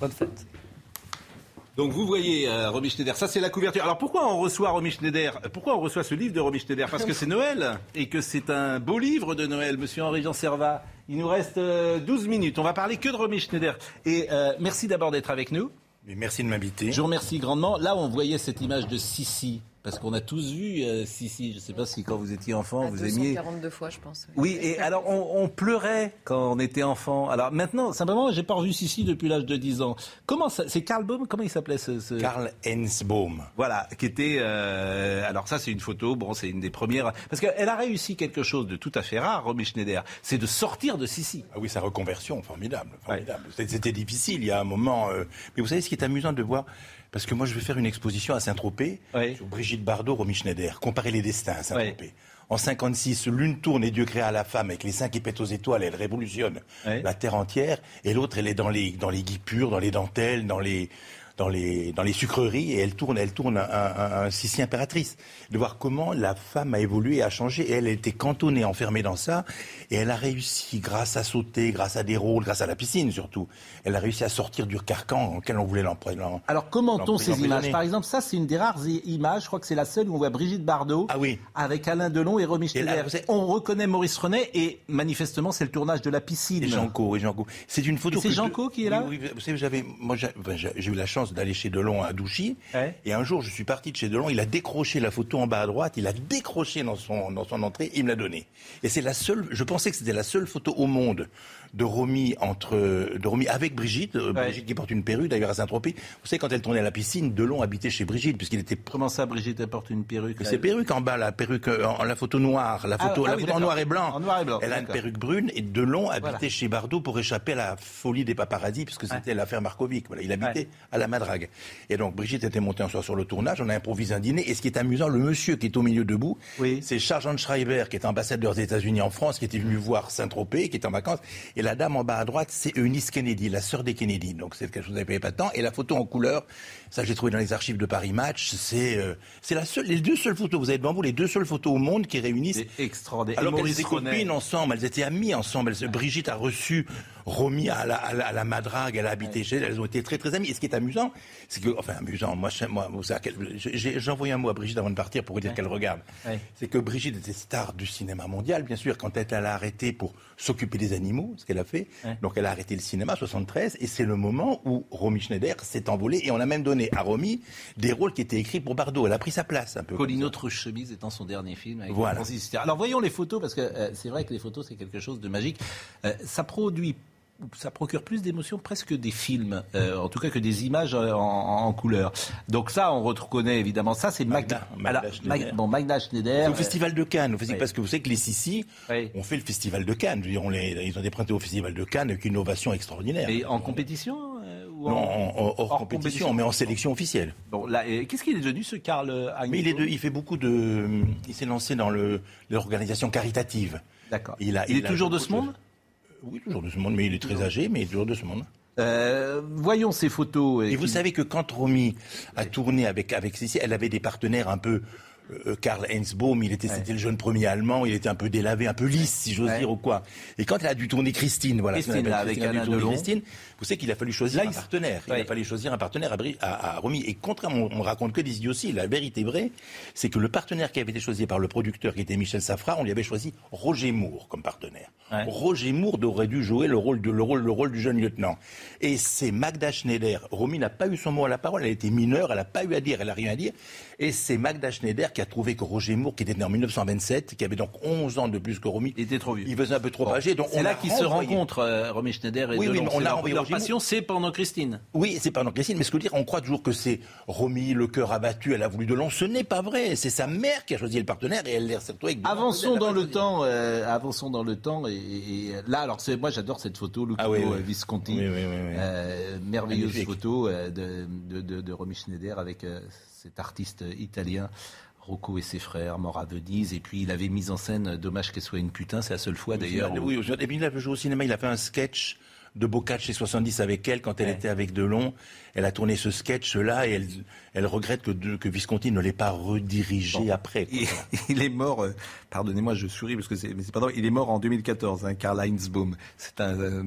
Bonne fête. Donc vous voyez euh, Romy Schneider, ça c'est la couverture. Alors pourquoi on reçoit Romy Schneider Pourquoi on reçoit ce livre de Romy Schneider? Parce que c'est Noël et que c'est un beau livre de Noël, Monsieur Henri-Jean Servat. Il nous reste euh, 12 minutes. On va parler que de Romy Schneider. Et euh, merci d'abord d'être avec nous. merci de m'inviter. Je vous remercie grandement. Là, on voyait cette image de Sissi. Parce qu'on a tous vu euh, Sissi. Je ne sais pas si quand vous étiez enfant, vous aimiez. 242 fois, je pense. Oui, et alors on, on pleurait quand on était enfant. Alors maintenant, simplement, j'ai pas revu Sissi depuis l'âge de 10 ans. Comment ça C'est Karl Baum Comment il s'appelait ce, ce... Karl Hensbaum. Voilà, qui était. euh, alors ça, c'est une photo. Bon, c'est une des premières. Parce qu'elle a réussi quelque chose de tout à fait rare, Romy Schneider. C'est de sortir de Sissi. Ah oui, sa reconversion, formidable. formidable. C'était- C'était difficile, il y a un moment. euh, Mais vous savez, ce qui est amusant de voir, parce que moi, je vais faire une exposition à Saint-Tropez sur Brigitte Bardot, Romy Schneider, comparer les destins à Saint-Tropez. En 56, l'une tourne et Dieu créa la femme avec les seins qui pètent aux étoiles, elle révolutionne la terre entière, et l'autre, elle est dans les, dans les guipures, dans les dentelles, dans les, dans les, dans les sucreries, et elle tourne, elle tourne un, un, un Sissi impératrice. De voir comment la femme a évolué, a changé, et elle était cantonnée, enfermée dans ça, et elle a réussi, grâce à sauter, grâce à des rôles, grâce à la piscine surtout, elle a réussi à sortir du carcan dans lequel on voulait l'employer. Alors commentons ces images. Par exemple, ça, c'est une des rares images. Je crois que c'est la seule où on voit Brigitte Bardot avec Alain Delon et Romy Schneider. On reconnaît Maurice Renet et manifestement, c'est le tournage de la piscine. Et Janco, et Janco. C'est une photo. C'est je- qui est là Oui, oui, vous savez, j'avais, moi, j'ai eu la chance d'aller chez Delon à Douchy. Et un jour, je suis parti de chez Delon. Il a décroché la photo en bas à droite. Il a décroché dans son, dans son entrée. Il me l'a donnée. Et c'est la seule, je pensais que c'était la seule photo au monde de Romy entre, de Romy avec Brigitte. euh, Brigitte qui porte une perruque, d'ailleurs, à Saint-Tropez. Vous savez, quand elle tournait à la piscine, Delon habitait chez Brigitte, puisqu'il était. Comment ça, Brigitte, elle porte une perruque C'est perruque en bas, la perruque, euh, en, la photo noire, la Ah, photo, ah la oui, photo en noir et blanc. En noir et blanc, Elle a une perruque brune et Delon habitait Voilà. chez Bardot pour échapper à la folie des paparazzis, puisque c'était l'affaire Markovic. Voilà, il habitait à la Madrague. Et donc Brigitte était montée un soir sur le tournage, on a improvisé un dîner. Et ce qui est amusant, le monsieur qui est au milieu debout, c'est Charles Schreiber, qui est ambassadeur des États-Unis en France, qui était venu voir Saint-Tropez, qui est en vacances. Et la dame en bas à droite, c'est Eunice Kennedy, la sœur des Kennedy. Donc c'est quelque chose que vous n'avez pas tant. Et la photo en couleur, ça j'ai trouvé dans les archives de Paris Match, c'est euh, c'est la seule, les deux seules photos, vous avez devant vous les deux seules photos au monde qui réunissent. C'est extraordinaire. Alors qu'elles étaient copines ensemble, elles étaient amies ensemble. Elles- Brigitte a reçu Romy à la, à la, à la Madrague, elle a habité chez elle, elles ont été très très amies. Et ce qui est amusant, c'est que, enfin amusant, moi, je- j'ai envoyé un mot à Brigitte avant de partir pour vous dire qu'elle regarde. C'est que Brigitte était star du cinéma mondial, bien sûr, quand elle, elle a arrêté pour s'occuper des animaux, ce qu'elle a fait. Donc elle a arrêté le cinéma, 73, et c'est le moment où Romy Schneider s'est envolée, et on a même donné à Romy des rôles qui étaient écrits pour Bardot. Elle a pris sa place un peu. Colline autre chemise étant son dernier film. Avec Voilà. Francis. Alors voyons les photos parce que euh, c'est vrai que les photos c'est quelque chose de magique. Euh, ça produit, ça procure plus d'émotions presque que des films, euh, en tout cas que des images euh, en, en couleur. Donc ça on reconnaît évidemment ça c'est Magda. Magda Alors, Schneider. Bon Magda Schneider. C'est au Festival de Cannes, oui. parce que vous savez que les Sissi ont fait le Festival de Cannes. Je veux dire, on les- ils ont présentés au Festival de Cannes avec une ovation extraordinaire. Et en compétition euh, ou Non, en- en- hors, compétition, mais en sélection officielle. Bon là, qu'est-ce qu'il est devenu ce Karl Mais il, est de- il fait beaucoup de. Il s'est lancé dans l'organisation caritative. D'accord. Il, a- Il est a toujours de ce monde? Oui, toujours de ce monde, mais il est très âgé, mais il est toujours de ce monde. Euh, voyons ces photos. Et vous savez que quand Romy a tourné avec, avec Sissi, elle avait des partenaires un peu euh, Karl Heinzbaum, il était, c'était le jeune premier allemand, il était un peu délavé, un peu lisse, si j'ose dire, ou quoi. Et quand elle a dû tourner Christine, voilà, Christine, là, avec Christine, a dû tourner. Christine, vous savez qu'il a fallu choisir un partenaire. Il a fallu choisir un partenaire à, à, à Romy. Et contrairement, on, on raconte que des idioties. La vérité vraie, c'est que le partenaire qui avait été choisi par le producteur, qui était Michel Safra, on lui avait choisi Roger Moore comme partenaire. Roger Moore aurait dû jouer le rôle, de, le, rôle, le rôle du jeune lieutenant. Et c'est Magda Schneider. Romy n'a pas eu son mot à la parole, elle était mineure, elle n'a pas eu à dire, elle n'a rien à dire. Et c'est Magda Schneider qui a trouvé que Roger Moore, qui était né en 1927, qui avait donc 11 ans de plus que Romy, il était trop vieux. Il faisait un peu trop âgé. Donc C'est là qu'ils se rencontrent, euh, Romy Schneider et Oui, oui, on leur, leur Roger Moore. passion, c'est pendant Christine. Oui, c'est pendant Christine, mais ce que dire, on croit toujours que c'est Romy, le cœur abattu, elle a voulu de long. Ce n'est pas vrai. C'est sa mère qui a choisi le partenaire et elle l'a retiré avec Avançons dans le temps, euh, avançons dans le temps et, et là alors c'est moi j'adore cette photo Luchino Ah oui, oui. euh, Visconti, Oui, oui, oui, oui. Euh, merveilleuse Magnifique. photo euh, de, de, de, de Romy Schneider avec euh, cet artiste italien. Rocco et ses frères, morts à Venise, et puis il avait mis en scène Dommage qu'elle soit une putain, c'est la seule fois d'ailleurs. où- Oui, et puis il a joué au cinéma, il a fait un sketch de Bocage chez 70 avec elle quand elle était avec Delon. Elle a tourné ce sketch-là et elle, elle regrette que, que Visconti ne l'ait pas redirigé après. Il, il est mort, euh, pardonnez-moi, je souris parce que c'est, mais c'est pas drôle, il est mort en 2014, hein, Karl Heinzbaum. C'est un. euh,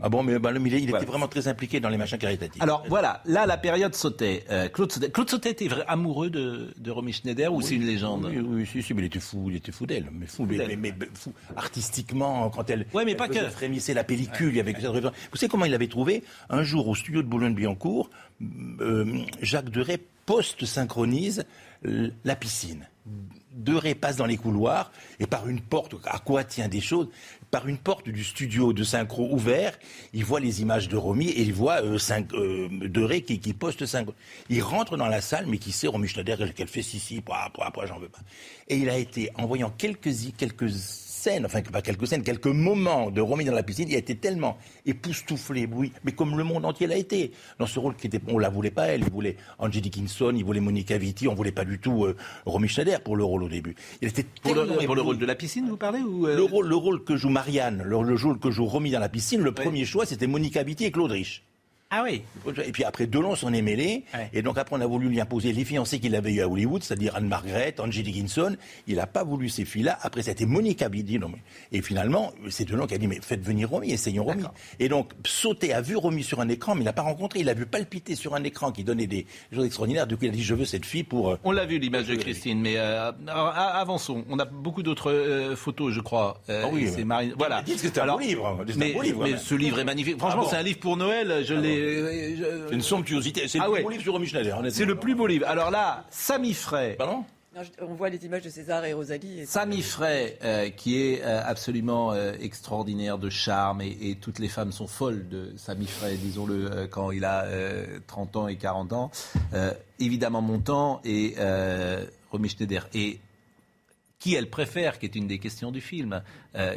Ah bon, mais, bah, il, il Voilà. était vraiment très impliqué dans les machins caritatifs. Alors voilà, là la période sautait. Euh, Claude Sautet, Claude Sautet était vrai, amoureux de, de Romy Schneider ou c'est une légende Oui, oui, si, si, mais il était fou, il était fou d'elle, mais fou, mais, d'elle. mais- mais fou artistiquement quand elle, Ouais, mais elle pas que. frémissait la pellicule, il y avait que. Vous savez comment il avait trouvé? Un jour au studio de Boulogne-Billancourt, euh, Jacques Deray post-synchronise la piscine. Deray passe dans les couloirs et par une porte, à quoi tient des choses Par une porte du studio de synchro ouvert, il voit les images de Romy et il voit euh, euh, Deray qui, qui poste synchro. Il rentre dans la salle, mais qui sait Romy Schneider qu'elle fait si si, j'en veux pas. Et il a été, en voyant quelques, quelques scènes, enfin pas quelques scènes, quelques moments de Romy dans la piscine, il a été tellement époustouflé, oui, mais comme le monde entier l'a été. Dans ce rôle qui était, on la voulait pas elle, il voulait Angie Dickinson, il voulait Monica Vitti, on voulait pas du tout euh, Romy Schneider pour le rôle au début. Il était pour, le, pour le rôle de la piscine, vous parlez ou euh, Le rôle, le rôle que joue Marianne, le, le rôle que joue Romy dans la piscine, le premier choix c'était Monica Vitti et Claude Rich. Ah oui. Et puis après, Delon s'en est mêlé. Et donc après, on a voulu lui imposer les fiancés qu'il avait eu à Hollywood, c'est-à-dire Anne-Margrethe, Angie Dickinson. Il n'a pas voulu ces filles-là. Après, c'était Monica mais... Et finalement, c'est Delon qui a dit, mais faites venir Romy, essayons Romy. Et donc, Sauté a vu Romy sur un écran, mais il n'a pas rencontré. Il a vu palpiter sur un écran qui donnait des choses extraordinaires. Du coup, il a dit, je veux cette fille pour... euh, On l'a vu l'image de Christine, mais euh, alors, avançons. On a beaucoup d'autres euh, photos, je crois. Euh, Ah oui, c'est Marine. Voilà. Dites que c'est un beau livre, c'est un beau livre, mais ce livre est magnifique. Franchement, Ah bon c'est un livre pour Noël. Je l'ai. Je- C'est une somptuosité. C'est le Ah plus ouais. beau livre sur Romy Schneider, honnêtement. C'est le plus beau livre. Alors là, Samy Frey. Pardon? Non, je- on voit les images de César et Rosalie. et- Samy Frey, euh, qui est euh, absolument euh, extraordinaire de charme, et, et toutes les femmes sont folles de Samy Frey, disons-le, euh, quand il a euh, 30 ans et 40 ans. Euh, évidemment, Montand et euh, Romy Schneider. Et qui elle préfère, qui est une des questions du film. Euh,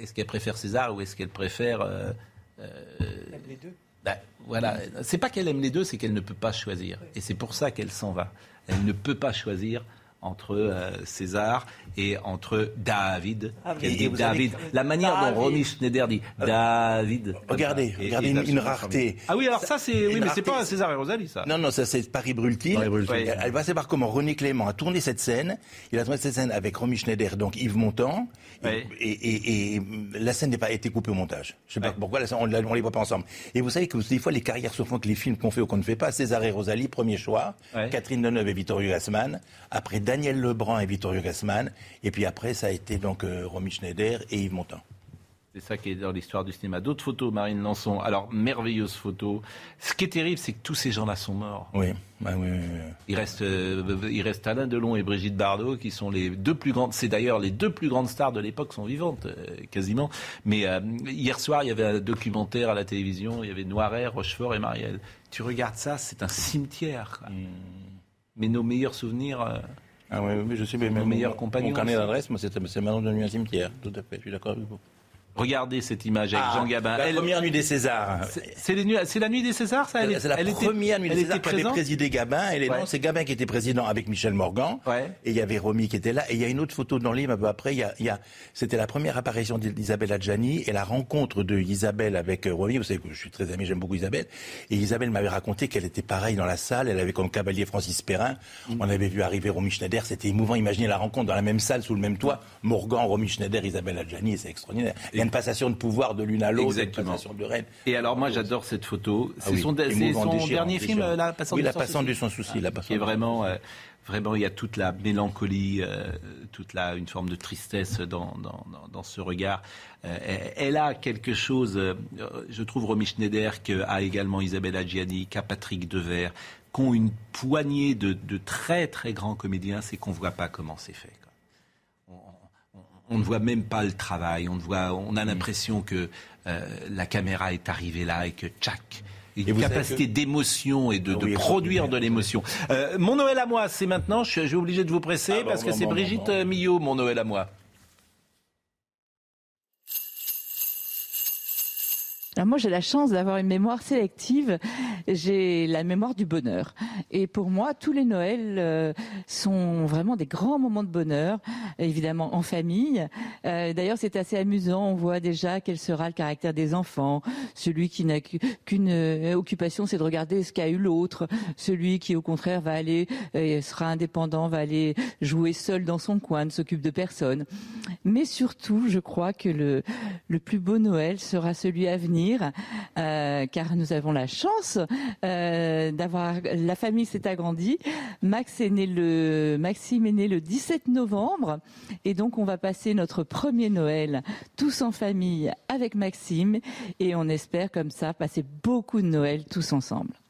est-ce qu'elle préfère César ou est-ce qu'elle préfère... euh, euh, Les deux. Ben, voilà, c'est pas qu'elle aime les deux, c'est qu'elle ne peut pas choisir. Et c'est pour ça qu'elle s'en va. Elle ne peut pas choisir entre euh, César et entre David. Ah, oui. dit David? que- La manière David. dont Romy Schneider dit David. Regardez, Et- regardez et une, rareté. Ah oui, alors ça c'est oui, mais c'est pas César et Rosalie ça. Non, non, ça c'est Paris. Paris Brûle-t-il. Elle, elle va savoir comment René Clément a tourné cette scène. Il a tourné cette scène avec Romy Schneider, donc Yves Montand. Et-. Et, et- et la scène n'est pas été coupée au montage. Je sais pas pourquoi, la scène, on ne les voit pas ensemble. Et vous savez que des fois, les carrières se font avec les films qu'on fait ou qu'on ne fait pas. César et Rosalie, premier choix. Catherine Deneuve et Vittorio Gassman. Après, Daniel Lebrun et Vittorio Gassman. Et puis après, ça a été donc euh, Romy Schneider et Yves Montand. C'est ça qui est dans l'histoire du cinéma. D'autres photos, Marine Lançon. Alors, merveilleuse photo. Ce qui est terrible, c'est que tous ces gens-là sont morts. Oui, ouais, oui, oui, oui. Il reste, euh, il reste Alain Delon et Brigitte Bardot qui sont les deux plus grandes. C'est d'ailleurs les deux plus grandes stars de l'époque sont vivantes euh, quasiment. Mais euh, hier soir, il y avait un documentaire à la télévision. Il y avait Noiret, Rochefort et Marielle. Tu regardes ça, c'est un cimetière. quoi. Mais nos meilleurs souvenirs. Ah oui, oui, je sais, mais Nos mon- meilleurs mon- carnet d'adresse, moi, c'est c'est maintenant devenu un cimetière. Tout à fait, je suis d'accord avec vous. Regardez cette image avec Ah, Jean Gabin. La première nuit des Césars. C'est la nuit des Césars, ça? Elle est- C'est la elle était- première nuit elle des était Césars présente? présidé Gabin. Et les Ouais. noms, c'est Gabin qui était président avec Michel Morgan. Et il y avait Romy qui était là. Et il y a une autre photo dans le livre un peu après. Il y a, y a- c'était la première apparition d'Isabelle Adjani et la rencontre de Isabelle avec euh, Romy. Vous savez que je suis très ami, j'aime beaucoup Isabelle. Et Isabelle m'avait raconté qu'elle était pareille dans la salle. Elle avait comme cavalier Francis Perrin. Mm. On avait vu arriver Romy Schneider. C'était émouvant. Imaginez la rencontre dans la même salle, sous le même toit. Morgan, Romy Schneider, Isabelle Adjani. C'est extraordinaire. A une passation de pouvoir de l'une à l'autre. une passation de reine. Et alors moi j'adore cette photo. Ah C'est oui, son, son dernier film. La Passante Oui, du La Sans Souci. du Sans Souci, La Qui est vraiment, euh, vraiment, il y a toute la mélancolie, euh, toute la, une forme de tristesse dans, dans, dans, ce regard. Euh, elle- a quelque chose, euh, je trouve, Romy Schneider, qu'a également Isabelle Adjiani, qu'a Patrick Devers, qu'ont une poignée de, de très très grands comédiens, c'est qu'on voit pas comment c'est fait. On, ne voit même pas le travail. On, ne voit, on a l'impression que euh, la caméra est arrivée là et que tchac. Une capacité que- d'émotion et de, Ah de oui, produire de l'émotion. Euh, mon Noël à moi, c'est maintenant. Je suis, je suis obligé de vous presser Ah bon, parce que bon, c'est bon, Brigitte Millot, mon Noël à moi. Alors moi, j'ai la chance d'avoir une mémoire sélective. J'ai la mémoire du bonheur. Et pour moi, tous les Noëls euh, sont vraiment des grands moments de bonheur, évidemment en famille. Euh, D'ailleurs, c'est assez amusant. On voit déjà quel sera le caractère des enfants. Celui qui n'a qu'u- qu'une euh, occupation, c'est de regarder ce qu'a eu l'autre. Celui qui, au contraire, va aller, euh, sera indépendant, va aller jouer seul dans son coin, ne s'occupe de personne. Mais surtout, je crois que le, le plus beau Noël sera celui à venir, euh, car nous avons la chance euh, d'avoir la famille s'est agrandie. Max est né le Maxime est né le 17 novembre, et donc on va passer notre premier Noël tous en famille avec Maxime, et on espère comme ça passer beaucoup de Noël tous ensemble.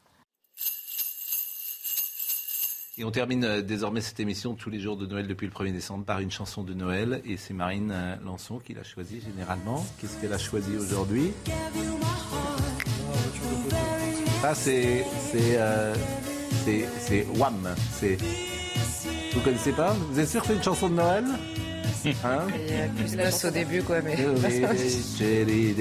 Et on termine euh, désormais cette émission tous les jours de Noël depuis le 1er décembre par une chanson de Noël. Et c'est Marine euh, Lançon qui l'a choisie généralement. Qu'est-ce qu'elle a choisi aujourd'hui? Ça, c'est. C'est. euh, c'est. Wham. C'est. Vous connaissez pas? Vous êtes sûr que c'est une chanson de Noël? Hein? Il y a plus de au début, quoi, mais. Jelly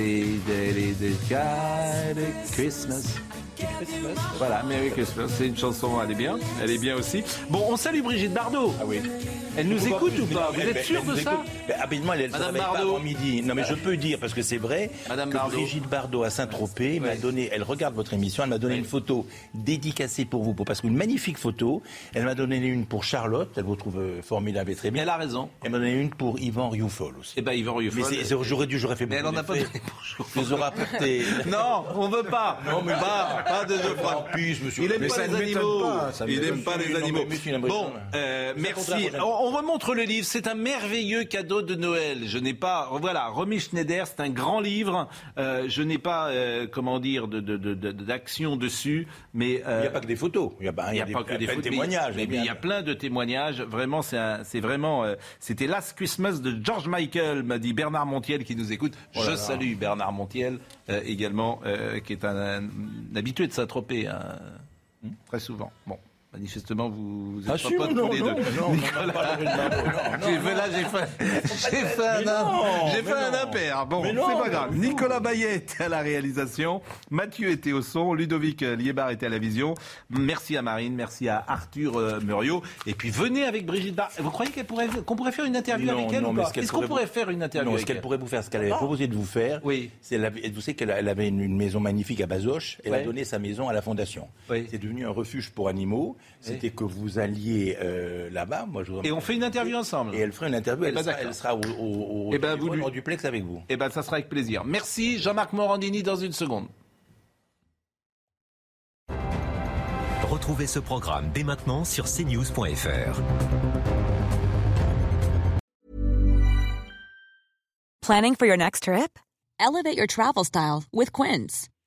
Christmas. Voilà, Merry Christmas. C'est une chanson, elle est bien. Elle est bien aussi. Bon, on salue Brigitte Bardot. Ah oui. Elle nous écoute ou pas Vous êtes sûr de ça Habituellement, elle, Madame réveille pas avant midi. Non, mais je peux dire, parce que c'est vrai, Madame que Bardot. Brigitte Bardot à Saint-Tropez m'a donné, elle regarde votre émission, elle m'a donné une photo dédicacée pour vous, parce qu'une magnifique photo. Elle m'a donné une pour Charlotte, elle vous trouve euh, formidable et très bien. Elle a raison. Elle m'a donné une pour Yvan Rioufol aussi. Eh ben, Yvan Rioufol. Mais j'aurais dû, j'aurais fait Mais elle beaucoup en a pas donné pour Je les aurais apportés. Non, on veut pas. Non, mais pas, pas de deux fois. En plus, monsieur. Il n'aime pas les animaux. Il n'aime pas les animaux. a. Bon, euh, merci. On, on remontre le livre. C'est un merveilleux cadeau de Noël. Je n'ai pas, voilà, Romy Schneider, c'est un grand livre. Euh, je n'ai pas, euh, comment dire, d'action dessus, mais Il n'y a pas que des photos. Il n'y a pas, n'y a, des- pas que des plein de photos, témoignages. mais, mais il y a plein de témoignages. Vraiment, c'est vraiment, c'était Last Christmas de George Michael, m'a dit Bernard Montiel qui nous écoute. Oh là Je là. salue Bernard Montiel euh, également, euh, qui est un, un habitué de Saint-Tropez, hein, très souvent. Bon. Manifestement, vous vous êtes Ah, pas si, potes non, tous les non, deux. non, Nicolas- pas J'ai fait là, j'ai fait, j'ai fait un, j'ai fait un impair. Bon, c'est pas grave. Nicolas Bayet était à la réalisation, Mathieu était au son, Ludovic Liébar était à la vision. Merci à Marine, merci à Arthur euh, Muriot. Et puis venez avec Brigitte Bar. Vous croyez qu'elle pourrait, qu'on pourrait faire une interview avec elle ou pas Est-ce qu'on pourrait faire une interview ce qu'elle elle pourrait vous faire, ce qu'elle avait Ah. proposé de vous faire, Oui. c'est vous savez qu'elle avait une, maison magnifique à Bazoches. Elle a donné sa maison à la fondation. C'est devenu un refuge pour animaux. C'était que vous alliez euh, là-bas. Moi, je vous Et on fait une interview ensemble. Et elle ferait une interview. Elle, ben, sera, d'accord. elle sera au, au, au Eh ben, vous duplex avec vous. Eh ben, ça sera avec plaisir. Merci Jean-Marc Morandini dans une seconde. Retrouvez ce programme dès maintenant sur cnews.fr. Planning for your next trip? Elevate your travel style with Quince.